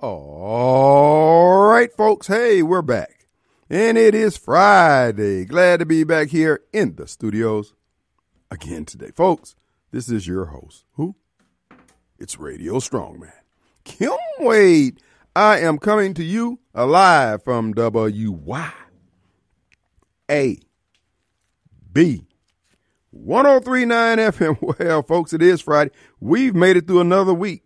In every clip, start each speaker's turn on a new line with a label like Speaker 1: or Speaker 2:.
Speaker 1: All right, folks. Hey, we're back. And it is Friday. Glad to be back here in the studios again today. Folks, this is your host. Who? It's Radio Strongman. Kim Wade. I am coming to you alive from WY. A. B. 1039 FM. Well, folks, it is Friday. We've made it through another week.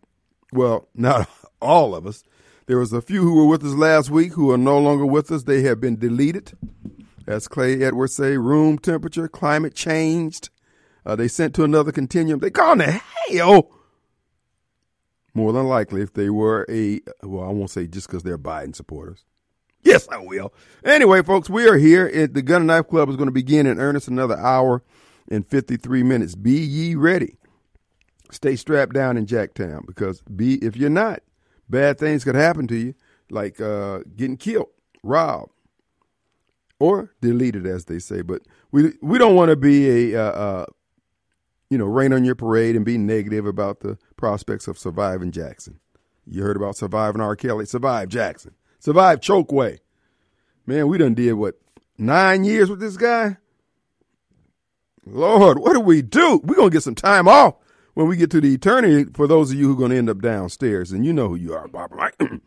Speaker 1: Well, not all of us. There was a few who were with us last week who are no longer with us. They have been deleted. As Clay Edwards say, room temperature, climate changed. Uh, they sent to another continuum. They gone to hell. More than likely, if they were a, well, I won't say just because they're Biden supporters. Yes, I will. Anyway, folks, we are here. At the Gun and Knife Club is going to begin in earnest another hour and 53 minutes. Be ye ready. Stay strapped down in Jacktown because be if you're not, bad things could happen to you, like uh, getting killed, robbed, or deleted, as they say. But we we don't want to be a uh, uh, you know rain on your parade and be negative about the prospects of surviving Jackson. You heard about surviving R. Kelly, survive Jackson, survive Chokwe. Man, we done did what nine years with this guy. Lord, what do we do? We're gonna get some time off when we get to the eternity for those of you who are going to end up downstairs. And you know who you are, Bob, right?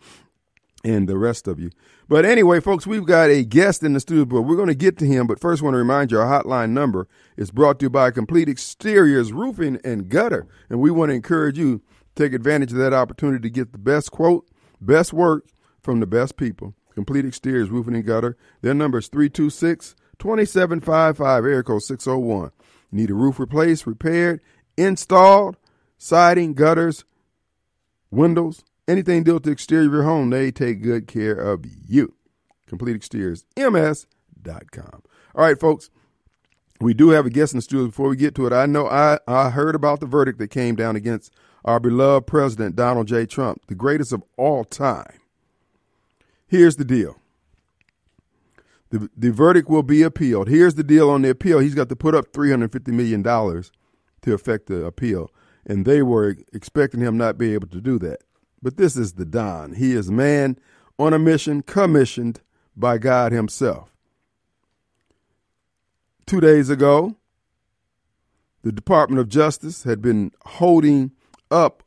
Speaker 1: and the rest of you. But anyway, folks, we've got a guest in the studio, but we're going to get to him. But first, I want to remind you our hotline number is brought to you by Complete Exteriors Roofing and Gutter. And we want to encourage you to take advantage of that opportunity to get the best quote, best work from the best people. Complete Exteriors Roofing and Gutter. Their number is 326 2755, air code 601. Need a roof replaced, repaired, installed, siding, gutters, windows, anything dealt with the exterior of your home, they take good care of you. Complete Exteriors, ms.com. All right, folks, we do have a guest in the studio. Before we get to it, I know I, I heard about the verdict that came down against our beloved President Donald J. Trump, the greatest of all time. Here's the deal. The, the verdict will be appealed. Here's the deal on the appeal. He's got to put up $350 million to effect the appeal. And they were expecting him not be able to do that. But this is the Don. He is a man on a mission, commissioned by God Himself. Two days ago, the Department of Justice had been holding up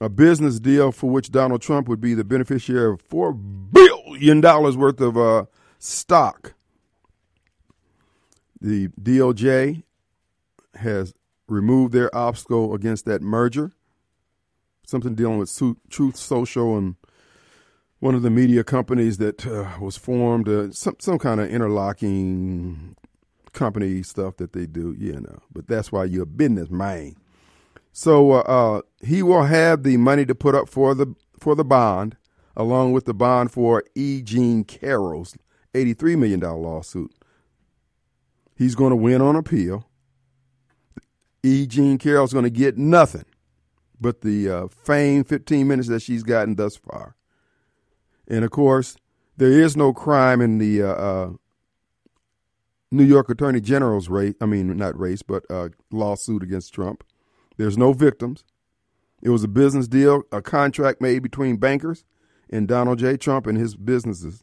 Speaker 1: a business deal for which Donald Trump would be the beneficiary of $4 billion worth of uh, stock. The DOJ has removed their obstacle against that merger. Something dealing with Truth Social and one of the media companies that uh, was formed, uh, some some kind of interlocking company stuff that they do, you know. But that's why you're a business man. So uh, uh, he will have the money to put up for the for the bond, along with the bond for E. Jean Carroll's $83 million lawsuit. He's going to win on appeal. E. Jean Carroll's going to get nothing but the uh, fame 15 minutes that she's gotten thus far. And of course, there is no crime in the uh, uh, New York Attorney General's race. I mean, not race, but uh, lawsuit against Trump. There's no victims. It was a business deal, a contract made between bankers and Donald J. Trump and his businesses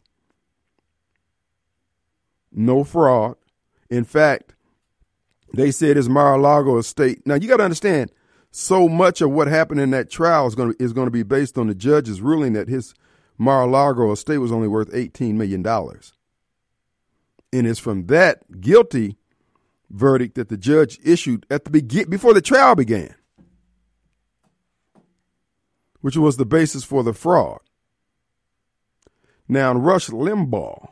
Speaker 1: no fraud. In fact, they said his Mar-a-Lago estate. Now you got to understand, so much of what happened in that trial is going to is going to be based on the judge's ruling that his Mar-a-Lago estate was only worth eighteen million dollars, and it's from that guilty verdict that the judge issued at the begin before the trial began, which was the basis for the fraud. Now, Rush Limbaugh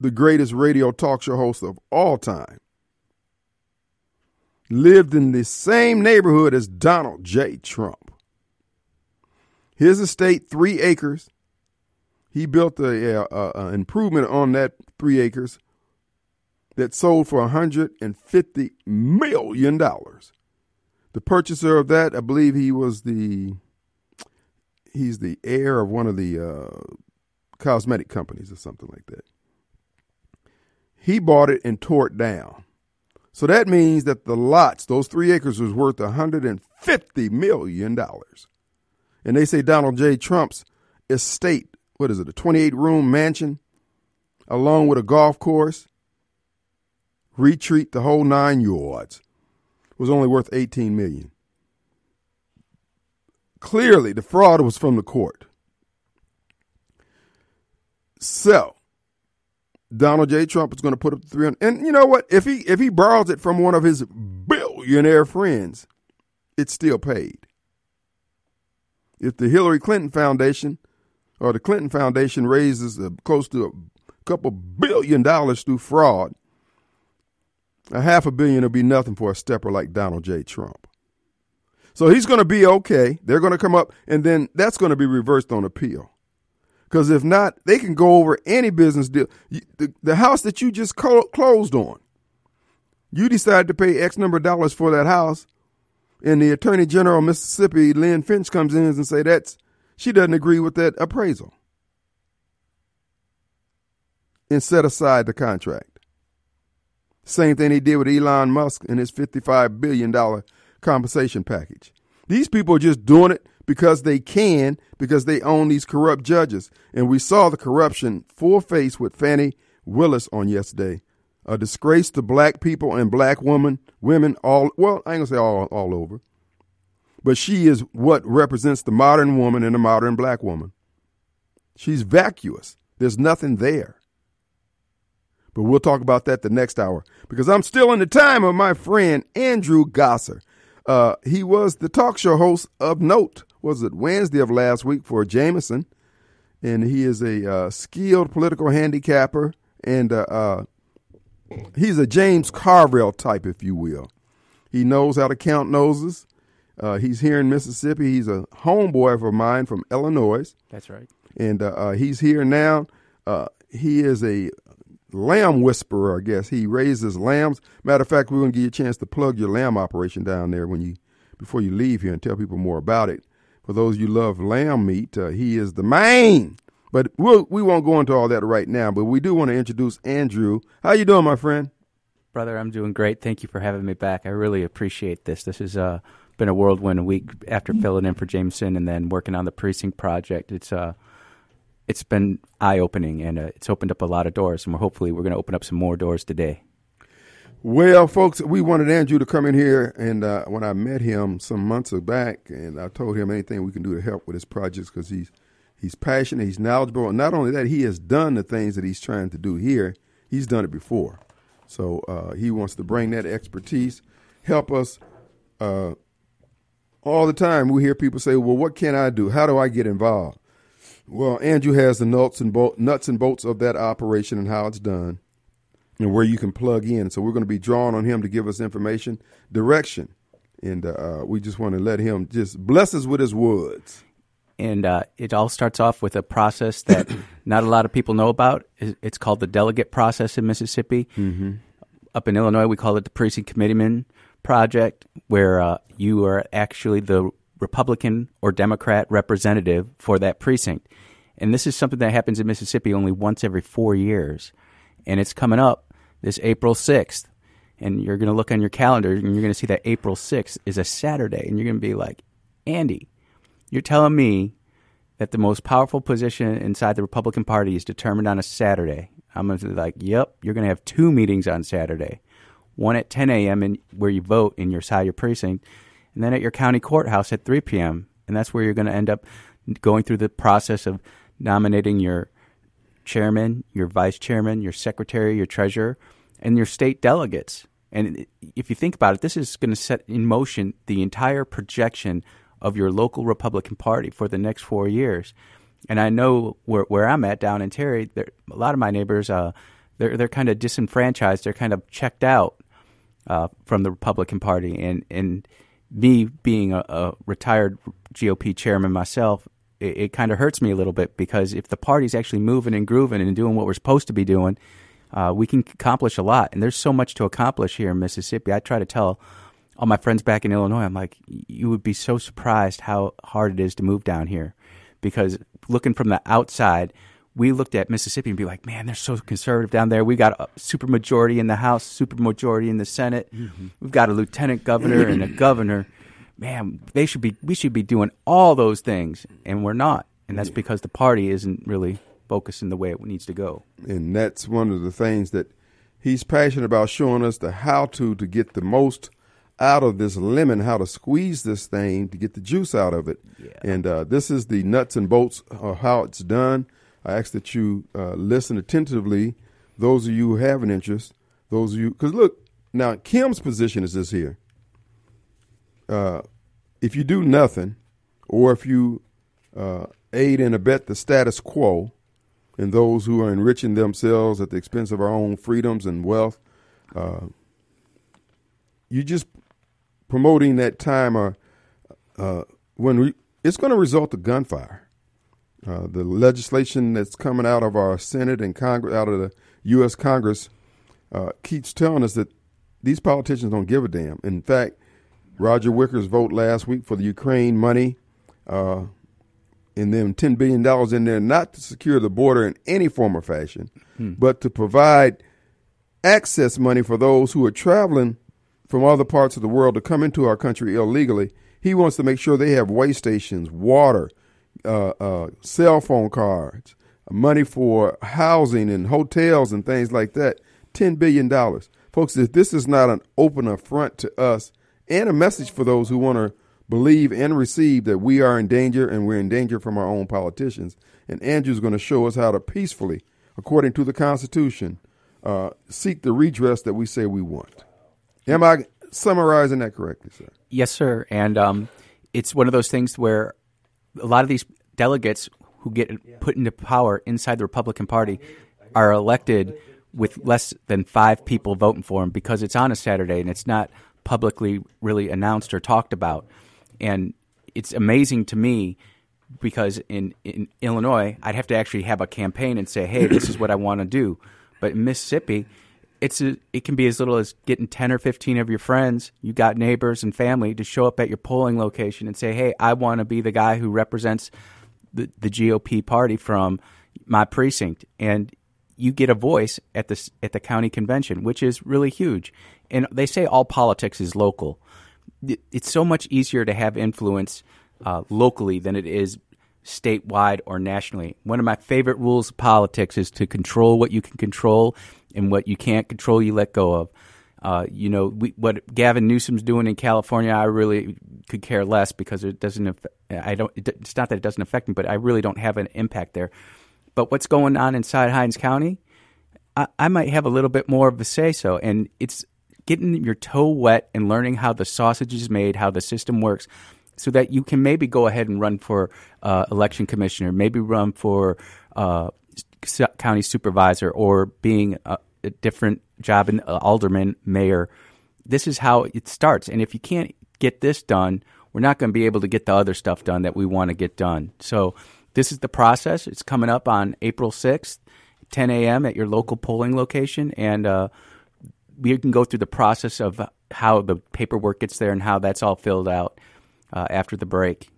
Speaker 1: the greatest radio talk show host of all time, lived in the same neighborhood as Donald J. Trump. His estate, three acres. He built a, a, a improvement on that three acres that sold for $150 million. The purchaser of that, I believe he was the he's the heir of one of the uh, cosmetic companies or something like that. He bought it and tore it down. So that means that the lots, those three acres, was worth $150 million. And they say Donald J. Trump's estate. What is it? A 28 room mansion, along with a golf course, retreat, the whole nine yards. Was only worth $18 million. Clearly, the fraud was from the court. So, Donald J. Trump is going to put up the 300. And you know what? If he if he borrows it from one of his billionaire friends, it's still paid. If the Hillary Clinton Foundation or the Clinton Foundation raises uh, close to a couple billion dollars through fraud, a half a billion will be nothing for a stepper like Donald J. Trump. So he's going to be okay. They're going to come up, and then that's going to be reversed on appeal. Because if not, they can go over any business deal. The, the house that you just closed on, you decided to pay X number of dollars for that house, and the Attorney General of Mississippi, Lynn Fitch, comes in and say that's she doesn't agree with that appraisal, and set aside the contract. Same thing he did with Elon Musk and his $55 billion compensation package. These people are just doing it because they can, because they own these corrupt judges. And we saw the corruption full face with Fani Willis on yesterday. A disgrace to black people and black women, women all, well, I ain't gonna say all, all over. But she is what represents the modern woman and the modern black woman. She's vacuous. There's nothing there. But we'll talk about that the next hour because I'm still in the time of my friend Andrew Gasser. Uh, he was the talk show host of Note, was it Wednesday of last week for Jameson, and he is a uh, skilled political handicapper, and uh, uh, he's a James Carville type, if you will. He knows how to count noses. Uh, he's here in Mississippi. He's a homeboy of mine from Illinois.
Speaker 2: That's right.
Speaker 1: And uh, he's here now. he is a lamb whisperer, I guess. He raises lambs. Matter of fact, we're going to give you a chance to plug your lamb operation down there when you before you leave here and tell people more about it. For those you love lamb meat, uh, he is the main. But we'll, we won't go into all that right now. But we do want to introduce Andrew. How you doing, my friend?
Speaker 2: Brother, I'm doing great. Thank you for having me back. I really appreciate this. This has uh, been a whirlwind week after filling in for Jameson and then working on the precinct project. It's uh, it's been eye opening and uh, it's opened up a lot of doors, and we're hopefully we're going to open up some more doors today.
Speaker 1: Well, folks, we wanted Andrew to come in here, and uh, when I met him some months back, and I told him anything we can do to help with his projects because he's he's passionate, he's knowledgeable, and not only that, he has done the things that he's trying to do here. He's done it before, so uh, he wants to bring that expertise, help us. Uh, all the time, we hear people say, "Well, what can I do? How do I get involved?" Well, Andrew has the nuts and bo- nuts and bolts of that operation and how it's done, and where you can plug in. So we're going to be drawing on him to give us information, direction, and uh, we just want to let him just bless us with his words.
Speaker 2: And uh, it all starts off with a process that not a lot of people know about. It's called the delegate process in Mississippi.
Speaker 1: Mm-hmm.
Speaker 2: Up in Illinois, we call it the precinct committeeman project, where uh, you are actually the Republican or Democrat representative for that precinct. And this is something that happens in Mississippi only once every four years. And it's coming up this April 6th. And you're going to look on your calendar and you're going to see that April 6th is a Saturday. And you're going to be like, Andy, you're telling me that the most powerful position inside the Republican Party is determined on a Saturday. I'm going to be like, yep, you're going to have two meetings on Saturday. One at 10 a.m. In, where you vote in your side your precinct, and then at your county courthouse at 3 p.m. And that's where you're going to end up going through the process of nominating your chairman, your vice chairman, your secretary, your treasurer, and your state delegates. And if you think about it, this is going to set in motion the entire projection of your local Republican Party for the next four years. And I know where, where I'm at down in Terry, a lot of my neighbors, uh, they're they're kind of disenfranchised. They're kind of checked out uh, from the Republican Party, and and me being a, a retired GOP chairman myself, it, it kind of hurts me a little bit because if the party's actually moving and grooving and doing what we're supposed to be doing, uh, we can accomplish a lot. And there's so much to accomplish here in Mississippi. I try to tell all my friends back in Illinois, I'm like, you would be so surprised how hard it is to move down here because looking from the outside, we looked at Mississippi and be like, man, they're so conservative down there. We got a super majority in the House, super majority in the Senate. Mm-hmm. We've got a lieutenant governor and a governor. Man, they should be. We should be doing all those things, and we're not. and that's because the party isn't really focusing the way it needs to go.
Speaker 1: And that's one of the things that he's passionate about showing us the how to to get the most out of this lemon, how to squeeze this thing to get the juice out of it.
Speaker 2: Yeah.
Speaker 1: And uh, this is the nuts and bolts of how it's done. I ask that you uh, listen attentively. Those of you who have an interest, those of you, because look, now Kim's position is this here. Uh, if you do nothing, or if you uh, aid and abet the status quo, and those who are enriching themselves at the expense of our own freedoms and wealth, uh, you just promoting that time or uh, when we, it's going to result to gunfire. Uh, the legislation that's coming out of our Senate and Congress, out of the U.S. Congress, uh, keeps telling us that these politicians don't give a damn. In fact, Roger Wicker's vote last week for the Ukraine money, uh, and then ten billion dollars in there, not to secure the border in any form or fashion, hmm. but to provide access money for those who are traveling from other parts of the world to come into our country illegally. He wants to make sure they have way stations, water, uh, uh, cell phone cards, money for housing and hotels and things like that. $10 billion. Folks, if this is not an open affront to us and a message for those who want to believe and receive that we are in danger and we're in danger from our own politicians, and Andrew's going to show us how to peacefully, according to the Constitution, uh, seek the redress that we say we want. Am I summarizing that correctly, sir?
Speaker 2: Yes, sir. And um, it's one of those things where a lot of these delegates who get put into power inside the Republican Party are elected with less than five people voting for them because it's on a Saturday and it's not publicly really announced or talked about. And it's amazing to me because in, in Illinois, I'd have to actually have a campaign and say, hey, this is what I want to do. But in Mississippi, it's a, it can be as little as getting 10 or 15 of your friends, you got neighbors and family to show up at your polling location and say, "Hey, I want to be the guy who represents the, the GOP party from my precinct." And you get a voice at the at the county convention, which is really huge. And they say all politics is local. It's so much easier to have influence uh, locally than it is statewide or nationally. One of my favorite rules of politics is to control what you can control and what you can't control, you let go of. Uh, you know, we, what Gavin Newsom's doing in California, I really could care less because it doesn't. I don't. It's not that it doesn't affect me, but I really don't have an impact there. But what's going on inside Hinds County, I, I might have a little bit more of a say so, and it's getting your toe wet and learning how the sausage is made, how the system works, so that you can maybe go ahead and run for uh, election commissioner, maybe run for uh, county supervisor or being a, a different job in uh, alderman, mayor. This is how it starts. And if you can't get this done, we're not going to be able to get the other stuff done that we want to get done. So this is the process. It's coming up on April 6th, 10 a.m. at your local polling location. And uh, we can go through the process of how the paperwork gets there and how that's all filled out uh, after the break.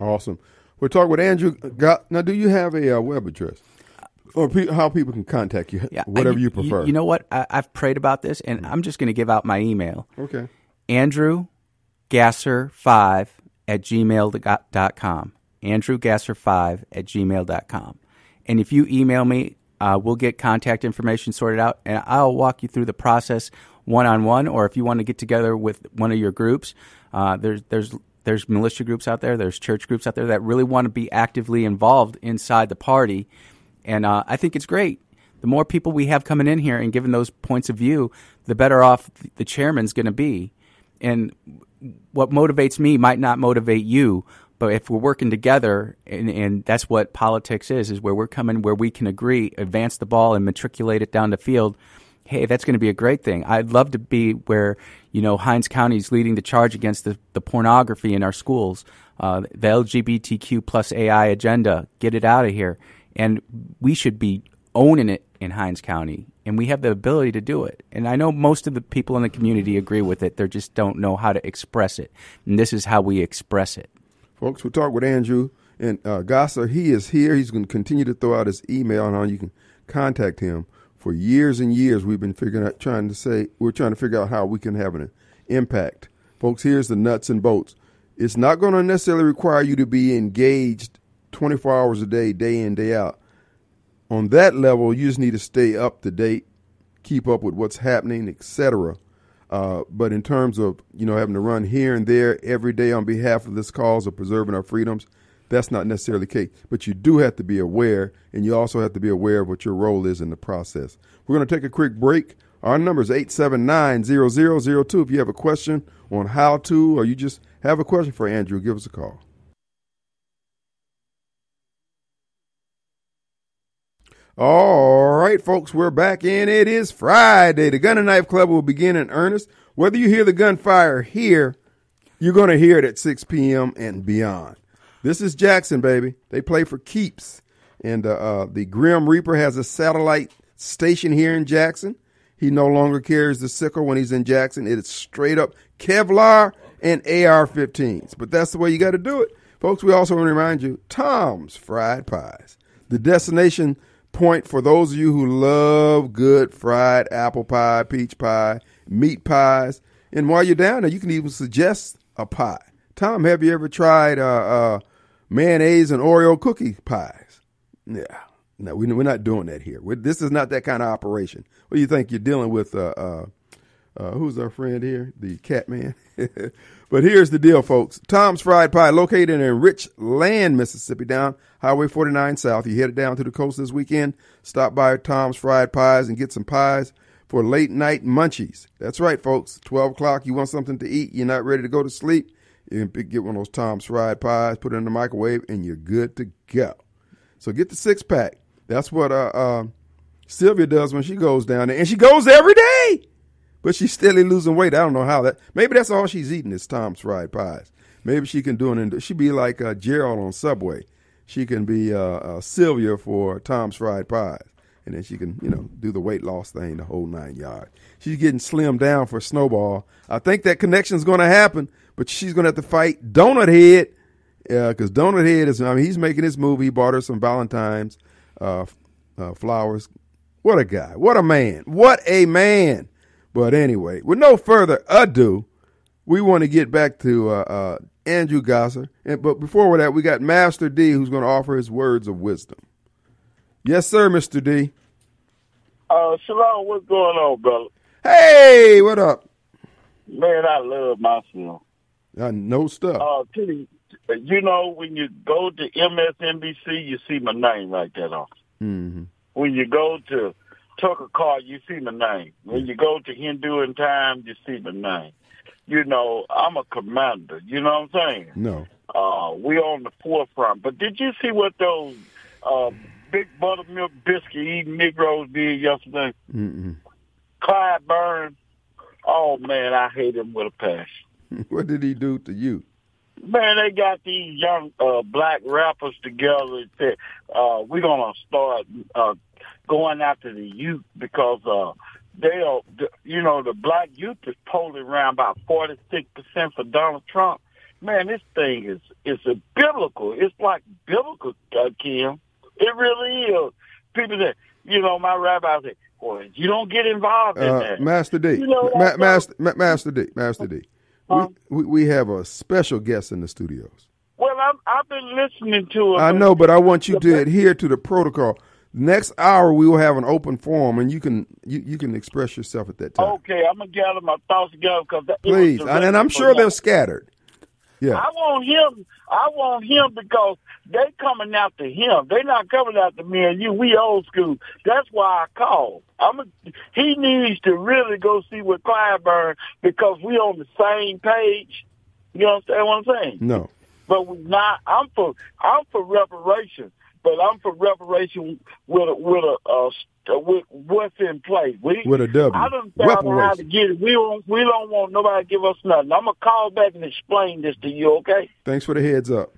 Speaker 1: Awesome. We're talking with Andrew. Now, do you have a uh, web address? or pe- how people can contact you, yeah, whatever you prefer.
Speaker 2: You, know what? I, have prayed about this, and I'm just going to give out my email.
Speaker 1: Okay.
Speaker 2: Andrew Gasser5 at gmail.com. Andrew Gasser5 at gmail.com. And if you email me, uh, we'll get contact information sorted out, and I'll walk you through the process one on one. Or if you want to get together with one of your groups, uh, there's there's there's militia groups out there, there's church groups out there that really want to be actively involved inside the party and uh, I think it's great. The more people we have coming in here and giving those points of view, the better off the chairman's going to be. And what motivates me might not motivate you, but if we're working together, and, and, that's what politics is, is where we're coming, where we can agree, advance the ball, and matriculate it down the field. Hey, that's going to be a great thing. I'd love to be where you know Hinds County is leading the charge against the, the pornography in our schools, uh, the LGBTQ plus AI agenda. Get it out of here and we should be owning it in Hinds County, and we have the ability to do it. And I know most of the people in the community agree with it; they just don't know how to express it, and this is how we express it.
Speaker 1: Folks, we'll talk with Andrew and uh, Gasser. He is here. He's going to continue to throw out his email on how you can contact him. For years and years, we've been figuring out, trying to say, we're trying to figure out how we can have an impact. Folks, here's the nuts and bolts. It's not going to necessarily require you to be engaged 24 hours a day, day in, day out. On that level, you just need to stay up to date, keep up with what's happening, etc. Uh, but in terms of you know having to run here and there every day on behalf of this cause of preserving our freedoms, that's not necessarily the case. But you do have to be aware, and you also have to be aware of what your role is in the process. We're going to take a quick break. Our number is 879-0002. If you have a question on how to, or you just have a question for Andrew, give us a call. All right, folks, we're back in. It is Friday. The Gun and Knife Club will begin in earnest. Whether you hear the gunfire here, you're going to hear it at 6 p.m. and beyond. This is Jackson, baby. They play for keeps. And uh, uh, the Grim Reaper has a satellite station here in Jackson. He no longer carries the sickle when he's in Jackson. It is straight up Kevlar and AR 15s. But that's the way you got to do it. Folks, we also want to remind you Tom's Fried Pies, the destination point for those of you who love good fried apple pie, peach pie, meat pies. And while you're down there, you can even suggest a pie. Tom, have you ever tried uh, uh, mayonnaise and Oreo cookie pies? Yeah. No, we, we're not doing that here. We're, this is not that kind of operation. What do you think you're dealing with? Uh, uh, uh, who's our friend here? The cat man. but here's the deal, folks. Tom's Fried Pie, located in Richland, Mississippi, down Highway 49 South. You headed down to the coast this weekend. Stop by Tom's Fried Pies and get some pies for late night munchies. That's right, folks. 12 o'clock, you want something to eat, you're not ready to go to sleep. You can get one of those Tom's Fried Pies, put it in the microwave, and you're good to go. So get the six pack. That's what uh, uh, Sylvia does when she goes down there, and she goes every day. But she's steadily losing weight. I don't know how that. Maybe that's all she's eating is Tom's fried pies. Maybe she can do it. She'd be like uh, Gerald on Subway. She can be uh, uh, Sylvia for Tom's fried pies, and then she can, you know, do the weight loss thing, the whole nine yards. She's getting slimmed down for Snowball. I think that connection's going to happen, but she's going to have to fight Donut Head because Donut Head is. I mean, he's making his movie. He bought her some Valentine's uh, uh, flowers. What a guy! What a man! What a man! But anyway, with no further ado, we want to get back to uh, uh, Andrew Gasser. And, but before that, we got Master D who's going to offer his words of wisdom. Yes, sir, Mr. D.
Speaker 3: Uh, Shalom, what's going on, brother?
Speaker 1: Hey, what up?
Speaker 3: Man, I love myself.
Speaker 1: I know stuff.
Speaker 3: Uh, you, you know, when you go to MSNBC, you see my name right there on.
Speaker 1: Mm-hmm.
Speaker 3: When you go to Tucker Carl, you see my name. When you go to Hindu in time, you see my name. You know, I'm a commander. You know what I'm saying?
Speaker 1: No.
Speaker 3: Uh, we on the forefront. But did you see what those uh, big buttermilk biscuit eating Negroes did yesterday?
Speaker 1: Mm-mm.
Speaker 3: Clyburn. Oh man, I hate him with a passion.
Speaker 1: what did he do to you?
Speaker 3: Man, they got these young uh, black rappers together and said, uh, we're going to start uh, going after the youth because uh, they are, you know, the black youth is polling around about 46% for Donald Trump. Man, this thing is is a biblical. It's like biblical, uh, Kim. It really is. People that, you know, my rabbi said, well, you don't get involved in
Speaker 1: Uh,
Speaker 3: that.
Speaker 1: Master D.
Speaker 3: You know,
Speaker 1: Ma- Master, Ma- Master D. Master D.
Speaker 3: Huh?
Speaker 1: We, we, we have a special guest in the studios.
Speaker 3: Well, I'm, I've been listening to him.
Speaker 1: I know, but I want you to adhere to the protocol. Next hour, we will have an open forum, and you can you, you can express yourself at that time.
Speaker 3: Okay, I'm gonna gather my thoughts together because
Speaker 1: Please, and, and I'm sure they're scattered. Yeah,
Speaker 3: I want him. I want him because they coming after him. They not coming after me and you. We old school. That's why I called. I'm. A, he needs to really go see with Clyburn because we on the same page. You understand what I'm saying?
Speaker 1: no.
Speaker 3: But we not. I'm for. I'm for reparation. But I'm for reparation with a with a uh, with what's in place. We
Speaker 1: With a W.
Speaker 3: I don't out how to get it. We don't. We don't want nobody to give us nothing. I'm gonna call back and explain this to you. Okay?
Speaker 1: Thanks for the heads up.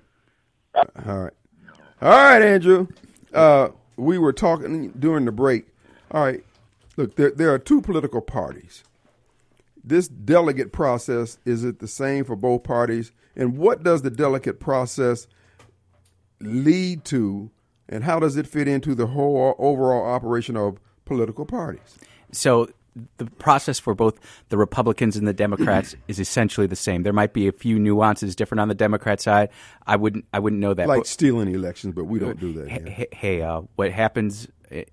Speaker 1: All right, all right, Andrew. Uh, we were talking during the break. All right, look, there there are two political parties. This delegate process is it the same for both parties? And what does the delegate process lead to, and how does it fit into the whole overall operation of political parties?
Speaker 2: So the process for both the Republicans and the Democrats is essentially the same. There might be a few nuances different on the Democrat side. I wouldn't I wouldn't know that.
Speaker 1: Like
Speaker 2: But-
Speaker 1: stealing elections, but we don't do that.
Speaker 2: Hey, hey, uh, what happens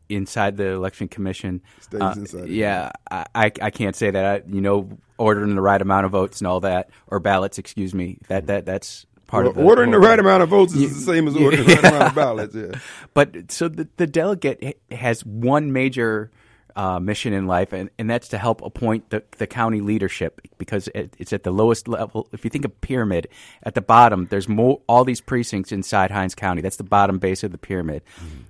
Speaker 2: inside the election commission?
Speaker 1: Stays
Speaker 2: uh,
Speaker 1: inside
Speaker 2: Yeah, I, I I can't say that. I, you know, ordering the right amount of votes and all that, or ballots, excuse me. That that that's part
Speaker 1: Well,
Speaker 2: of the
Speaker 1: ordering the right amount of votes is the same as ordering the right amount of ballots. Yeah.
Speaker 2: But so the, the delegate has one major uh, mission in life, and, and that's to help appoint the, the county leadership because it, it's at the lowest level. If you think of pyramid, at the bottom, there's more, all these precincts inside Hinds County. That's the bottom base of the pyramid.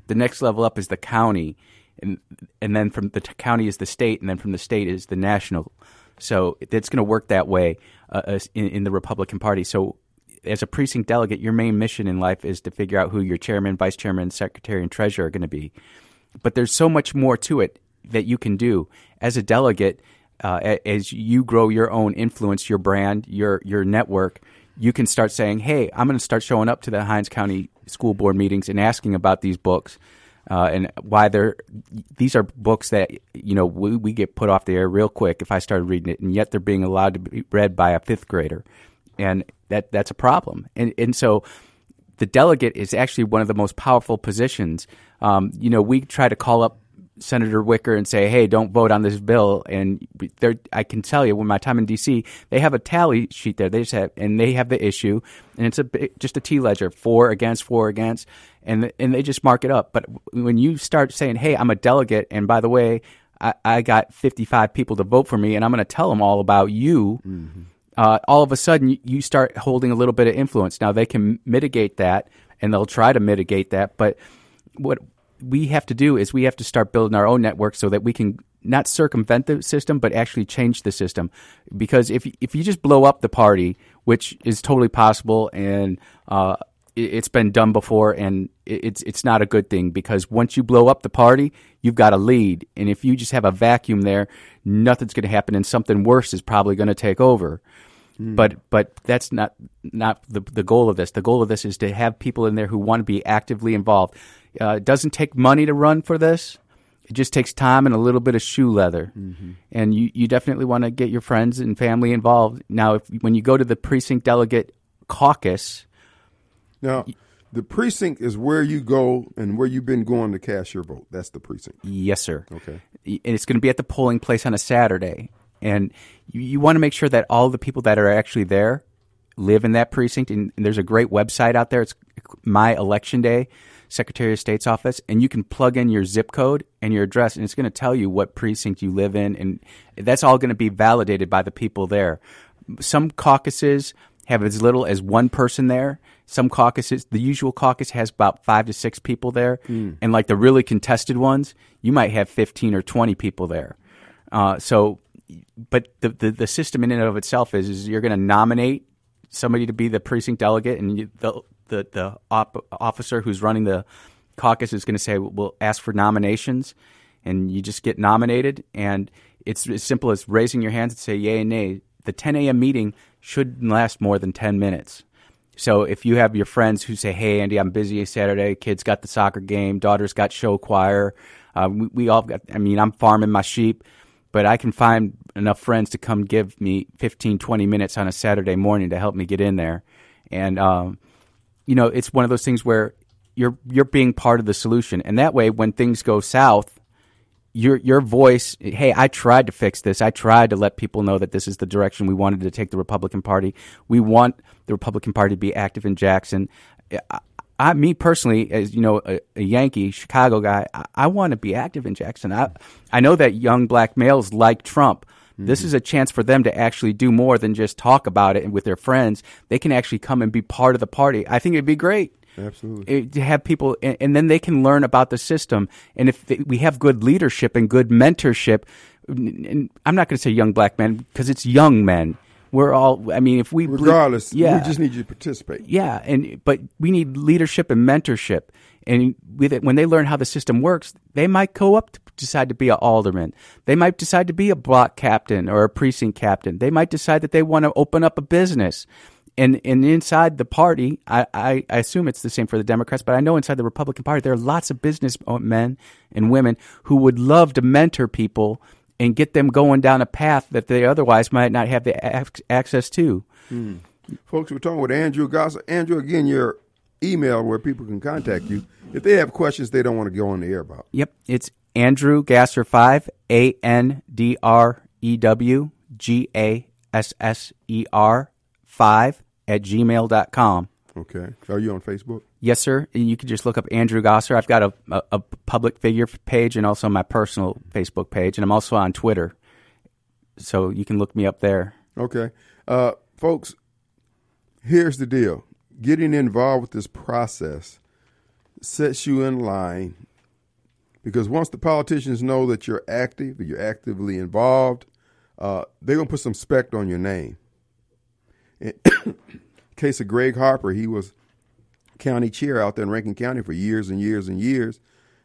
Speaker 2: The next level up is the county, and and then from the t- county is the state, and then from the state is the national. So it's going to work that way uh, in, in the Republican Party. So as a precinct delegate, your main mission in life is to figure out who your chairman, vice chairman, secretary, and treasurer are going to be. But there's so much more to it that you can do as a delegate. Uh, as you grow your own influence, your brand, your your network, you can start saying, "Hey, I'm going to start showing up to the Hinds County School Board meetings and asking about these books." Uh, and why they're these are books that you know we, we get put off the air real quick if I started reading it, and yet they're being allowed to be read by a fifth grader, and that that's a problem. And and so the delegate is actually one of the most powerful positions. Um, you know, we try to call up Senator Wicker and say, "Hey, don't vote on this bill." And I can tell you, when my time in D.C., they have a tally sheet there. They just have, and they have the issue, and it's a just a T ledger, for against, for against, and and they just mark it up. But when you start saying, "Hey, I'm a delegate," and by the way, I, I got 55 people to vote for me, and I'm going to tell them all about you uh, all of a sudden you- start holding a little bit of influence. Now they can mitigate that, and they'll try to mitigate that. But what we have to do is we have to start building our own network so that we can not circumvent the system, but actually change the system. Because if if you just blow up the party, which is totally possible, and uh, it- it's been done before, and it- it's it's not a good thing because once you blow up the party, you've got a lead, and if you just have a vacuum there, nothing's going to happen, and something worse is probably going to take over. But but that's not not the the goal of this. The goal of this is to have people in there who want to be actively involved. Uh, it doesn't take money to run for this. It just takes time and a little bit of shoe leather. And you, you definitely want to get your friends and family involved. Now, if when you go to the precinct delegate caucus,
Speaker 1: Now, the precinct is where you go and where you've been going to cast your vote. That's the precinct.
Speaker 2: Yes, sir.
Speaker 1: Okay.
Speaker 2: And it's going to be at the polling place on a Saturday. And you, you want to make sure that all the people that are actually there live in that precinct. And, and there's a great website out there. It's My Election Day, Secretary of State's office. And you can plug in your zip code and your address, and it's going to tell you what precinct you live in. And that's all going to be validated by the people there. Some caucuses have as little as one person there. Some caucuses, the usual caucus has about five to six people there. And like the really contested ones, you might have 15 or 20 people there. Uh, so, but the, the, the system in and of itself is, is you're going to nominate somebody to be the precinct delegate, and you, the, the, the op- officer who's running the caucus is going to say, we'll ask for nominations, and you just get nominated. And it's as simple as raising your hands and say yay and nay. The 10 a.m. meeting shouldn't last more than 10 minutes. So if you have your friends who say, "Hey, Andy, I'm busy Saturday. Kids got the soccer game. Daughter's got show choir. Uh, we, we all got. I mean, I'm farming my sheep, but I can find enough friends to come give me 15, 20 minutes on a Saturday morning to help me get in there. And um, you know, it's one of those things where you're you're being part of the solution, and that way, when things go south, your your voice hey i tried to fix this. I tried to let people know that this is the direction we wanted to take the republican party. We want the republican party to be active in jackson i, me personally as you know a, a yankee chicago guy i, I want to be active in jackson i i know that young black males like trump this mm-hmm. is a chance for them to actually do more than just talk about it and with their friends they can actually come and be part of the party i think it'd be great
Speaker 1: Absolutely.
Speaker 2: it- to have people, and, and then they can learn about the system. And if they, we have good leadership and good mentorship, and I'm not going to say young black men because it's young men. We're all. I mean, if we ble-
Speaker 1: Regardless,
Speaker 2: yeah,
Speaker 1: we just need you to participate.
Speaker 2: yeah, and but we need leadership and mentorship. And with it, when they learn how the system works, they might go up to decide to be an alderman. They might decide to be a block captain or a precinct captain. They might decide that they want to open up a business. And and inside the party, I, I, I assume it's the same for the Democrats, but I know inside the Republican Party there are lots of businessmen and women who would love to mentor people and get them going down a path that they otherwise might not have the ac- access to. Hmm.
Speaker 1: Folks, we're talking with Andrew Gasser. Andrew, again, your email where people can contact you if they have questions they don't want to go on the air about.
Speaker 2: Yep, it's Andrew Gasser five A N D R E W G A S S E R five at gmail.com.
Speaker 1: Okay. Are you on Facebook?
Speaker 2: Yes, sir. And you can just look up Andrew Gasser. I've got a, a, a public figure page and also my personal Facebook page, and I'm also on Twitter. So you can look me up there.
Speaker 1: Okay. Uh, folks, here's the deal getting involved with this process sets you in line because once the politicians know that you're active, that you're actively involved, uh, they're going to put some spect on your name. In case of Greg Harper, he was county chair out there in Rankin County for years and years and years.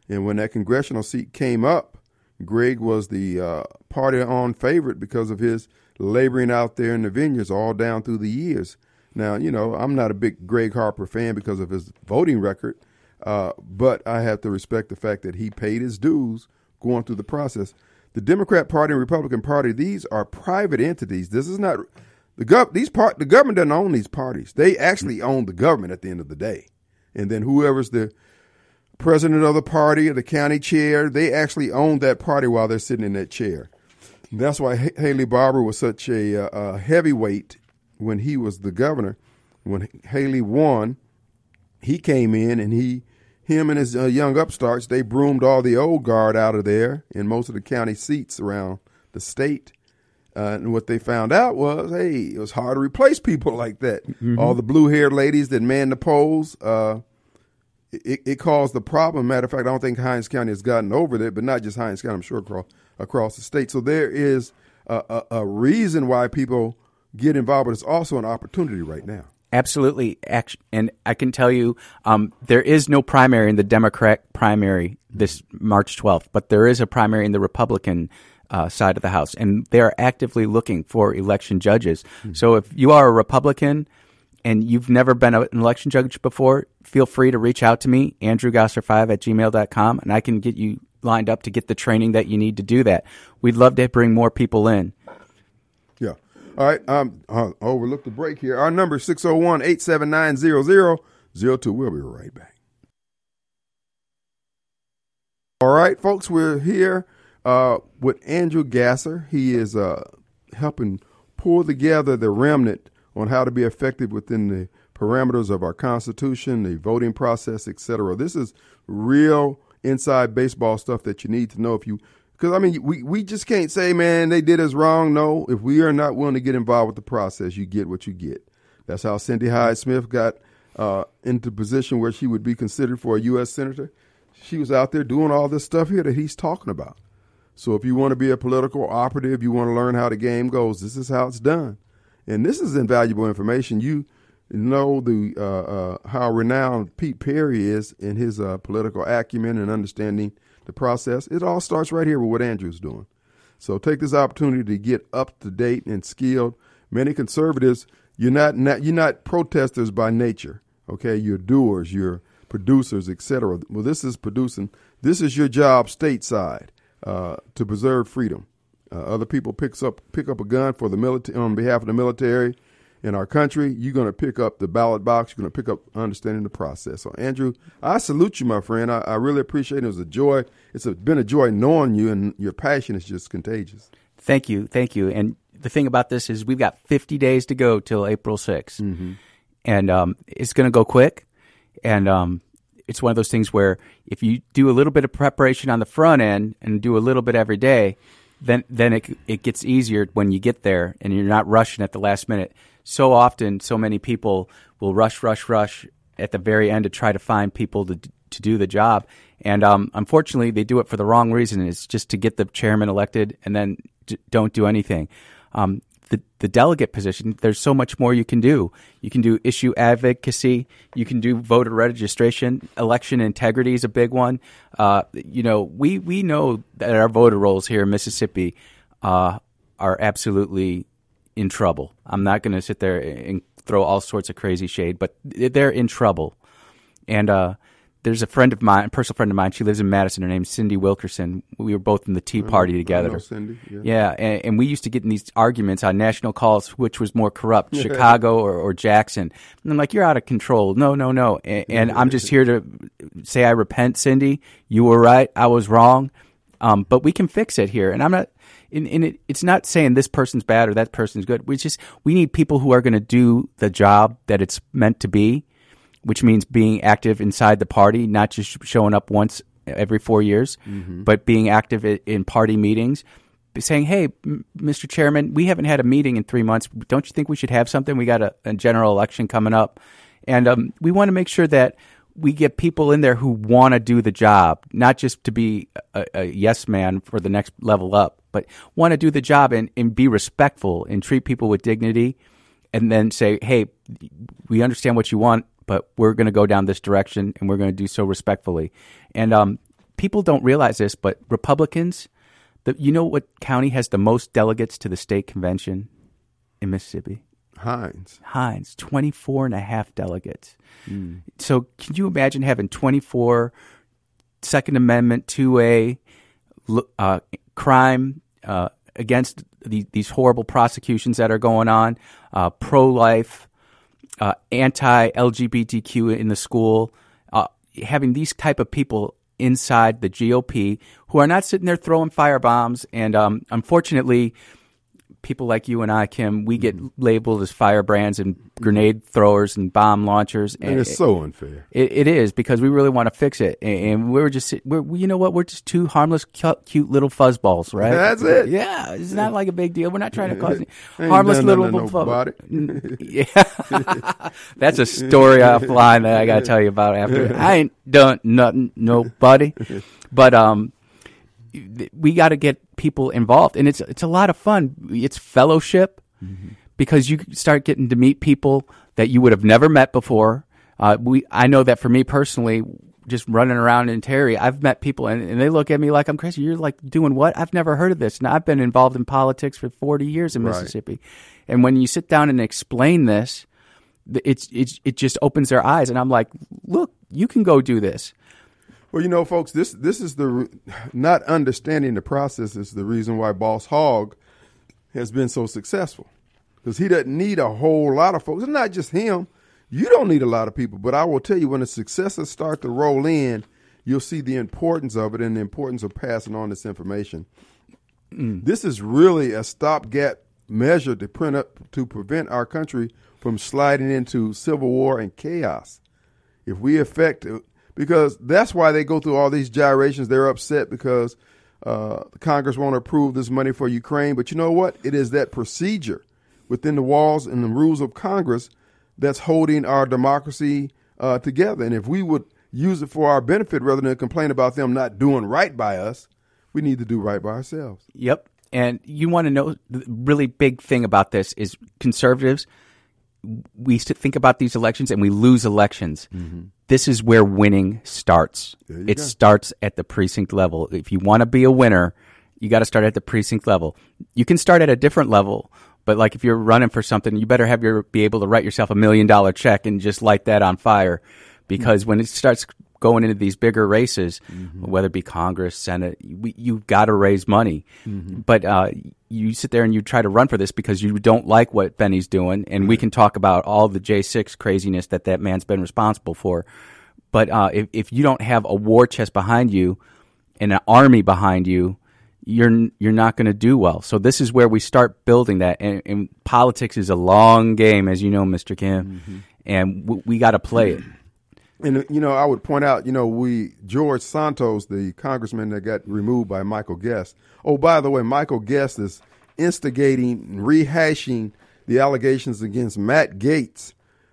Speaker 1: And when that congressional seat came up, Greg was the uh, party on favorite because of his laboring out there in the vineyards all down through the years. Now, you know, I'm not a big Greg Harper fan because of his voting record, uh, but I have to respect the fact that he paid his dues going through the process. The Democrat Party and Republican Party, these are private entities. This is not the gov. These part the government doesn't own these parties. They actually own the government at the end of the day, and then whoever's the president of the party or the county chair, they actually own that party while they're sitting in that chair. That's why H- Haley Barbour was such a, uh, a heavyweight when he was the governor. When Haley won, he came in and he, him and his uh, young upstarts, they broomed all the old guard out of there in most of the county seats around the state. Uh, and what they found out was, hey, it was hard to replace people like that. All the blue-haired ladies that manned the polls. Uh, it, it caused the problem. Matter of fact, I don't think Hinds County has gotten over that, but not just Hinds County. I'm sure across across the state. So there is a, a, a reason why people get involved, but it's also an opportunity right now.
Speaker 2: Absolutely, and I can tell you, um, there is no primary in the Democrat primary this March 12th, but there is a primary in the Republican uh, side of the House, and they are actively looking for election judges. So if you are a Republican and you've never been an election judge before, feel free to reach out to me, andrewgasser5 at gmail.com, and I can get you lined up to get the training that you need to do that. We'd love to bring more people in.
Speaker 1: Yeah. All right. Um, uh, overlook the break here. Our number is 601 879 0002. We'll be right back. All right, folks, we're here uh, with Andrew Gasser. He is uh, helping pull together the remnant on how to be effective within the parameters of our Constitution, the voting process, etc. This is real inside baseball stuff that you need to know if you because I mean we we just can't say man they did us wrong. No, if we are not willing to get involved with the process, you get what you get. That's how Cindy Hyde Smith got uh, into position where she would be considered for a U.S. senator. She was out there doing all this stuff here that he's talking about. So if you want to be a political operative, you want to learn how the game goes. This is how it's done, and this is invaluable information. You know the uh, uh, how renowned Pete Perry is in his uh, political acumen and understanding the process. It all starts right here with what Andrew's doing. So take this opportunity to get up to date and skilled. Many conservatives, you're not, not you're not protesters by nature. Okay, you're doers, you're producers, etc. Well, this is producing. This is your job stateside uh, to preserve freedom. Uh, other people picks up pick up a gun for the military on behalf of the military in our country. You're going to pick up the ballot box. You're going to pick up understanding the process. So, Andrew, I salute you, my friend. I, I really appreciate it. It was a joy. It's a, been a joy knowing you, and your passion is just contagious.
Speaker 2: Thank you, thank you. And the thing about this is we've got 50 days to go till April 6th, and um, it's going to go quick. And um, it's one of those things where if you do a little bit of preparation on the front end and do a little bit every day, then then it it gets easier when you get there and you're not rushing at the last minute. So often, so many people will rush, rush, rush at the very end to try to find people to to do the job, and um, unfortunately, they do it for the wrong reason. It's just to get the chairman elected and then d- don't do anything. Um, the, the delegate position, there's so much more you can do. You can do issue advocacy. You can do voter registration. Election integrity is a big one. Uh, you know, we, we know that our voter rolls here in Mississippi uh, are absolutely in trouble. I'm not going to sit there and throw all sorts of crazy shade, but they're in trouble. And uh, there's a friend of mine, a personal friend of mine. She lives in Madison. Her name's Cindy Wilkerson. We were both in the Tea Party together.
Speaker 1: know Cindy. Yeah.
Speaker 2: Yeah, and, and we used to get in these arguments on national calls, which was more corrupt, Chicago or, or Jackson. And I'm like, you're out of control. No, no, no. And, and I'm just here to say I repent, Cindy. You were right. I was wrong. Um, but we can fix it here. And I'm not. And, and it, it's not saying this person's bad or that person's good. We just we need people who are going to do the job that it's meant to be, which means being active inside the party, not just showing up once every four years, but being active in party meetings, saying, "Hey, Mr. Chairman, we haven't had a meeting in three months. Don't you think we should have something? We got a, a general election coming up, and um, we want to make sure that." We get people in there who want to do the job, not just to be a, a yes man for the next level up, but want to do the job and, and be respectful and treat people with dignity and then say, hey, we understand what you want, but we're going to go down this direction and we're going to do so respectfully. And um, people don't realize this, but Republicans, the, you know what county has the most delegates to the state convention in Mississippi?
Speaker 1: Hinds.
Speaker 2: Hinds, 24 and a half delegates. So can you imagine having 24 Second Amendment 2A uh, crime uh, against the, these horrible prosecutions that are going on, uh, pro life, uh, anti LGBTQ in the school, uh, having these type of people inside the GOP who are not sitting there throwing firebombs. And um, unfortunately, people like you and I, Kim, we get labeled as firebrands and grenade throwers and bomb launchers.
Speaker 1: And it's so unfair.
Speaker 2: It, it is because we really want to fix it, and, we're just we're you know what we're just two harmless, cute little fuzzballs, right?
Speaker 1: That's it.
Speaker 2: Yeah, it's not like a big deal. We're not trying to cause any harmless little
Speaker 1: nothing to
Speaker 2: fuzz-
Speaker 1: nobody.
Speaker 2: Yeah, that's a story offline that I got to tell you about after. I ain't done nothing, nobody, but um, we got to get people involved, and it's it's a lot of fun. It's fellowship because you start getting to meet people that you would have never met before. Uh, we I know that for me personally, just running around in Terry, I've met people and, and they look at me like I'm crazy. You're like doing what? I've never heard of this. And I've been involved in politics for 40 years in
Speaker 1: Right.
Speaker 2: Mississippi. And when you sit down and explain this, it's, it's it just opens their eyes. And I'm like, look, you can go do this.
Speaker 1: Well, you know, folks, this this is the not understanding the process is the reason why Boss Hogg has been so successful because he doesn't need a whole lot of folks. It's not just him. You don't need a lot of people, but I will tell you when the successes start to roll in, you'll see the importance of it and the importance of passing on this information. Mm. This is really a stopgap measure to print up to prevent our country from sliding into civil war and chaos if we affect uh, because that's why they go through all these gyrations. They're upset because uh, Congress won't approve this money for Ukraine. But you know what? It is that procedure within the walls and the rules of Congress that's holding our democracy uh, together. And if we would use it for our benefit rather than complain about them not doing right by us, we need to do right by ourselves.
Speaker 2: Yep. And you want to know the really big thing about this is conservatives. We think about these elections and we lose elections. This is where winning starts. It
Speaker 1: go.
Speaker 2: starts at the precinct level. If you want to be a winner, you got to start at the precinct level. You can start at a different level, but like if you're running for something, you better have your be able to write yourself a million dollar check and just light that on fire, hmm. because when it starts going into these bigger races, whether it be Congress, Senate, we, you've got to raise money. But uh, you sit there and you try to run for this because you don't like what Benny's doing, and we can talk about all the J six craziness that that man's been responsible for. But uh, if if you don't have a war chest behind you and an army behind you, you're you're not going to do well. So this is where we start building that. And, and politics is a long game, as you know, Mr. Kim, and w- we got to play it.
Speaker 1: And uh, you know, I would point out, you know, we George Santos, the congressman that got removed by Michael Guest. Oh, by the way, Michael Guest is instigating, rehashing the allegations against Matt Gaetz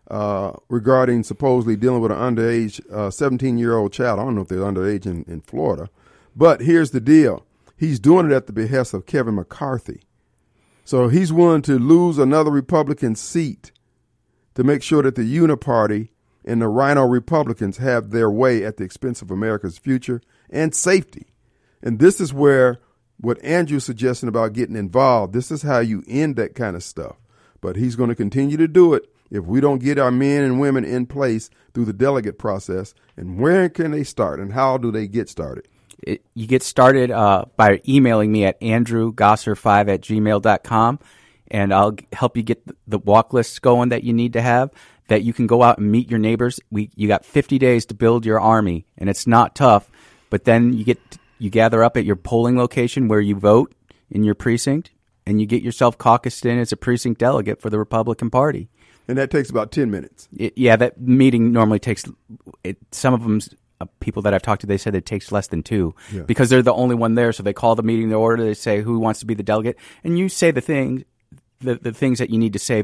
Speaker 1: uh, regarding supposedly dealing with an underage, seventeen-year-old child. I don't know if they're underage in, in Florida, but here's the deal: he's doing it at the behest of Kevin McCarthy. So he's willing to lose another Republican seat to make sure that the Uniparty and the RINO Republicans have their way at the expense of America's future and safety. And this is where what Andrew's suggesting about getting involved, this is how you end that kind of stuff. But he's going to continue to do it. if we don't get our men and women in place through the delegate process? And where can they start and how do they get started?
Speaker 2: It, you get started uh, by emailing me at andrewgasser5 at gmail.com, and I'll help you get the walk lists going that you need to have that you can go out and meet your neighbors. We, you got 50 days to build your army, and it's not tough, but then you get you gather up at your polling location where you vote in your precinct, and you get yourself caucused in as a precinct delegate for the Republican Party.
Speaker 1: And that takes about 10 minutes.
Speaker 2: It, yeah, that meeting normally takes, it, some of them, uh, people that I've talked to, they said it takes less than two
Speaker 1: Yeah.
Speaker 2: because they're the only one there. So they call the meeting to order. They say who wants to be the delegate, and you say the things, the, the things that you need to say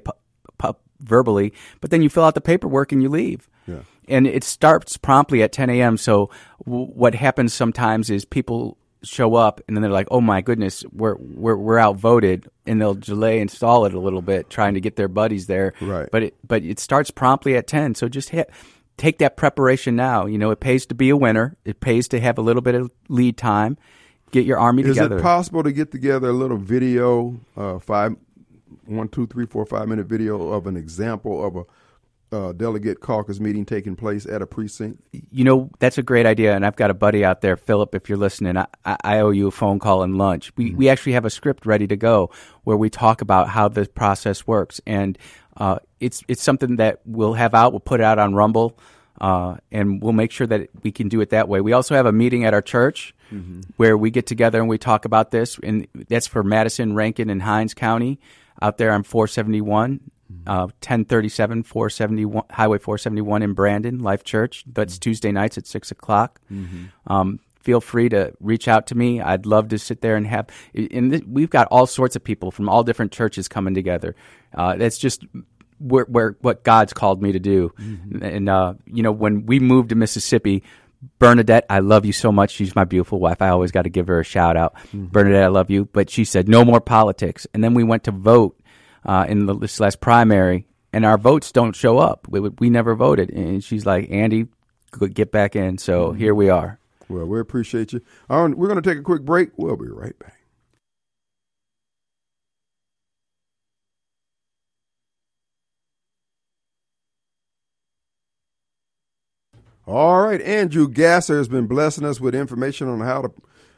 Speaker 2: verbally, but then you fill out the paperwork and you leave.
Speaker 1: Yeah.
Speaker 2: And it starts promptly at 10 a.m. So w- what happens sometimes is people show up and then they're like, "Oh my goodness, we're we're we're outvoted," and they'll delay install it a little bit, trying to get their buddies there.
Speaker 1: Right.
Speaker 2: But it but it starts promptly at 10. So just hit, take that preparation now. You know, it pays to be a winner. It pays to have a little bit of lead time. Get your army
Speaker 1: Is
Speaker 2: together.
Speaker 1: Is it possible to get together a little video, uh, five, one, two, three, four, five minute video of an example of a uh, delegate caucus meeting taking place at a precinct?
Speaker 2: you know that's a great idea and i've got a buddy out there philip if you're listening. I, I owe you a phone call and lunch. We, we actually have a script ready to go where we talk about how the process works and uh, it's it's something that we'll have out. We'll put it out on rumble uh, and we'll make sure that we can do it that way. We also have a meeting at our church where we get together and we talk about this and that's for madison rankin and hinds county out there on 471 uh, 1037 471 highway 471 in brandon life church. That's tuesday nights at 6 o'clock. Um, feel free to reach out to me. I'd love to sit there and have and th- we've got all sorts of people from all different churches coming together. Uh, that's just where, where what god's called me to do. And uh, you know when we moved to mississippi Bernadette, I love you so much. She's my beautiful wife. I always got to give her a shout out. Bernadette, I love you. But she said, no more politics. And then we went to vote uh, in the, this last primary, and our votes don't show up. We, we never voted. And she's like, Andy, get back in. So here we are.
Speaker 1: Well, we appreciate you. Right, we're going to take a quick break. We'll be right back. All right, Andrew Gasser has been blessing us with information on how to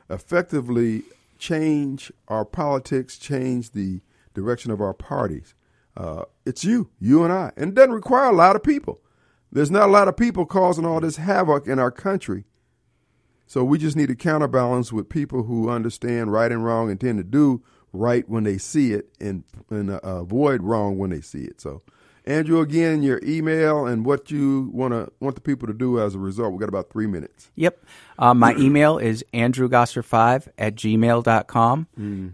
Speaker 1: effectively change our politics, change the direction of our parties. Uh, it's you, you and I, and it doesn't require a lot of people. There's not a lot of people causing all this havoc in our country. So we just need to counterbalance with people who understand right and wrong and tend to do right when they see it and, and uh, avoid wrong when they see it. So, Andrew, again, your email and what you want to want the people to do as a result. We've got about three minutes.
Speaker 2: Yep. Uh, my email is andrewgasser5 at gmail.com,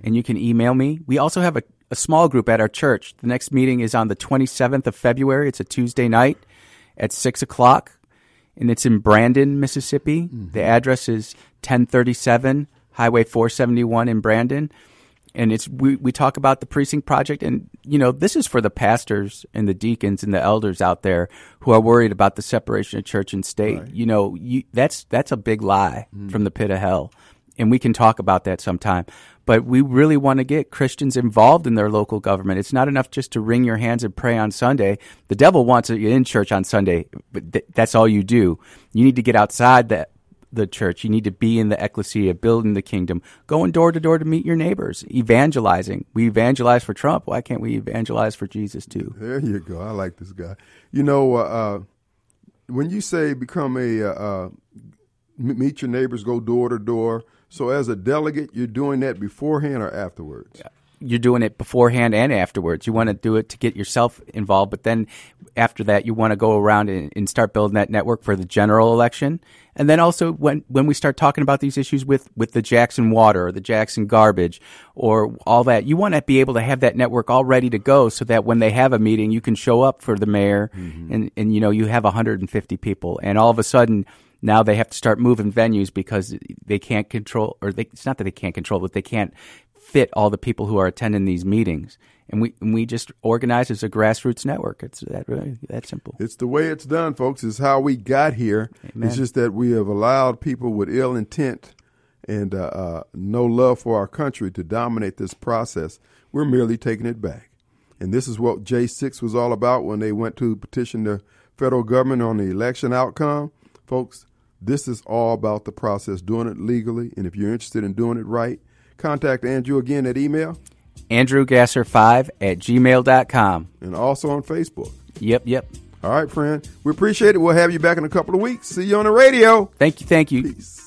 Speaker 2: and you can email me. We also have a, a small group at our church. The next meeting is on the 27th of February. It's a Tuesday night at 6 o'clock, and it's in Brandon, Mississippi. The address is 1037 Highway 471 in Brandon. And it's we, we talk about the precinct project, and you know this is for the pastors and the deacons and the elders out there who are worried about the separation of church and state. You know, you, that's that's a big lie mm. from the pit of hell, and we can talk about that sometime. But we really want to get Christians involved in their local government. It's not enough just to wring your hands and pray on Sunday. The devil wants you in church on Sunday, but th- that's all you do. You need to get outside that the church. You need to be in the ecclesia, building the kingdom, going door to door to meet your neighbors, evangelizing. We evangelize for Trump. Why can't we evangelize for Jesus too?
Speaker 1: There you go. I like this guy. You know, uh, uh, when you say become a uh, uh, meet your neighbors, go door to door. So as a delegate, you're doing that beforehand or afterwards.
Speaker 2: You're doing it beforehand and afterwards. You want to do it to get yourself involved, but then after that, you want to go around and, and start building that network for the general election. And then also when when we start talking about these issues with with the Jackson water or the Jackson garbage or all that, you want to be able to have that network all ready to go so that when they have a meeting, you can show up for the mayor mm-hmm. and and you know you have 150 people, and all of a sudden now they have to start moving venues because they can't control or they, it's not that they can't control but they can't fit all the people who are attending these meetings and we and we just organize as a grassroots network it's that really that simple
Speaker 1: It's the way it's done, folks. It's how we got here.
Speaker 2: Amen.
Speaker 1: It's just that we have allowed people with ill intent and uh, uh, no love for our country to dominate this process. We're merely taking it back. And this is what J6 was all about when they went to petition the federal government on the election outcome. Folks, this is all about the process, doing it legally. And if you're interested in doing it right, contact Andrew again at email.
Speaker 2: AndrewGasser5 at gmail.com.
Speaker 1: And also on Facebook.
Speaker 2: Yep, yep.
Speaker 1: All right, friend. We appreciate it. We'll have you back in a couple of weeks. See you on the radio.
Speaker 2: Thank you, thank you.
Speaker 1: Peace.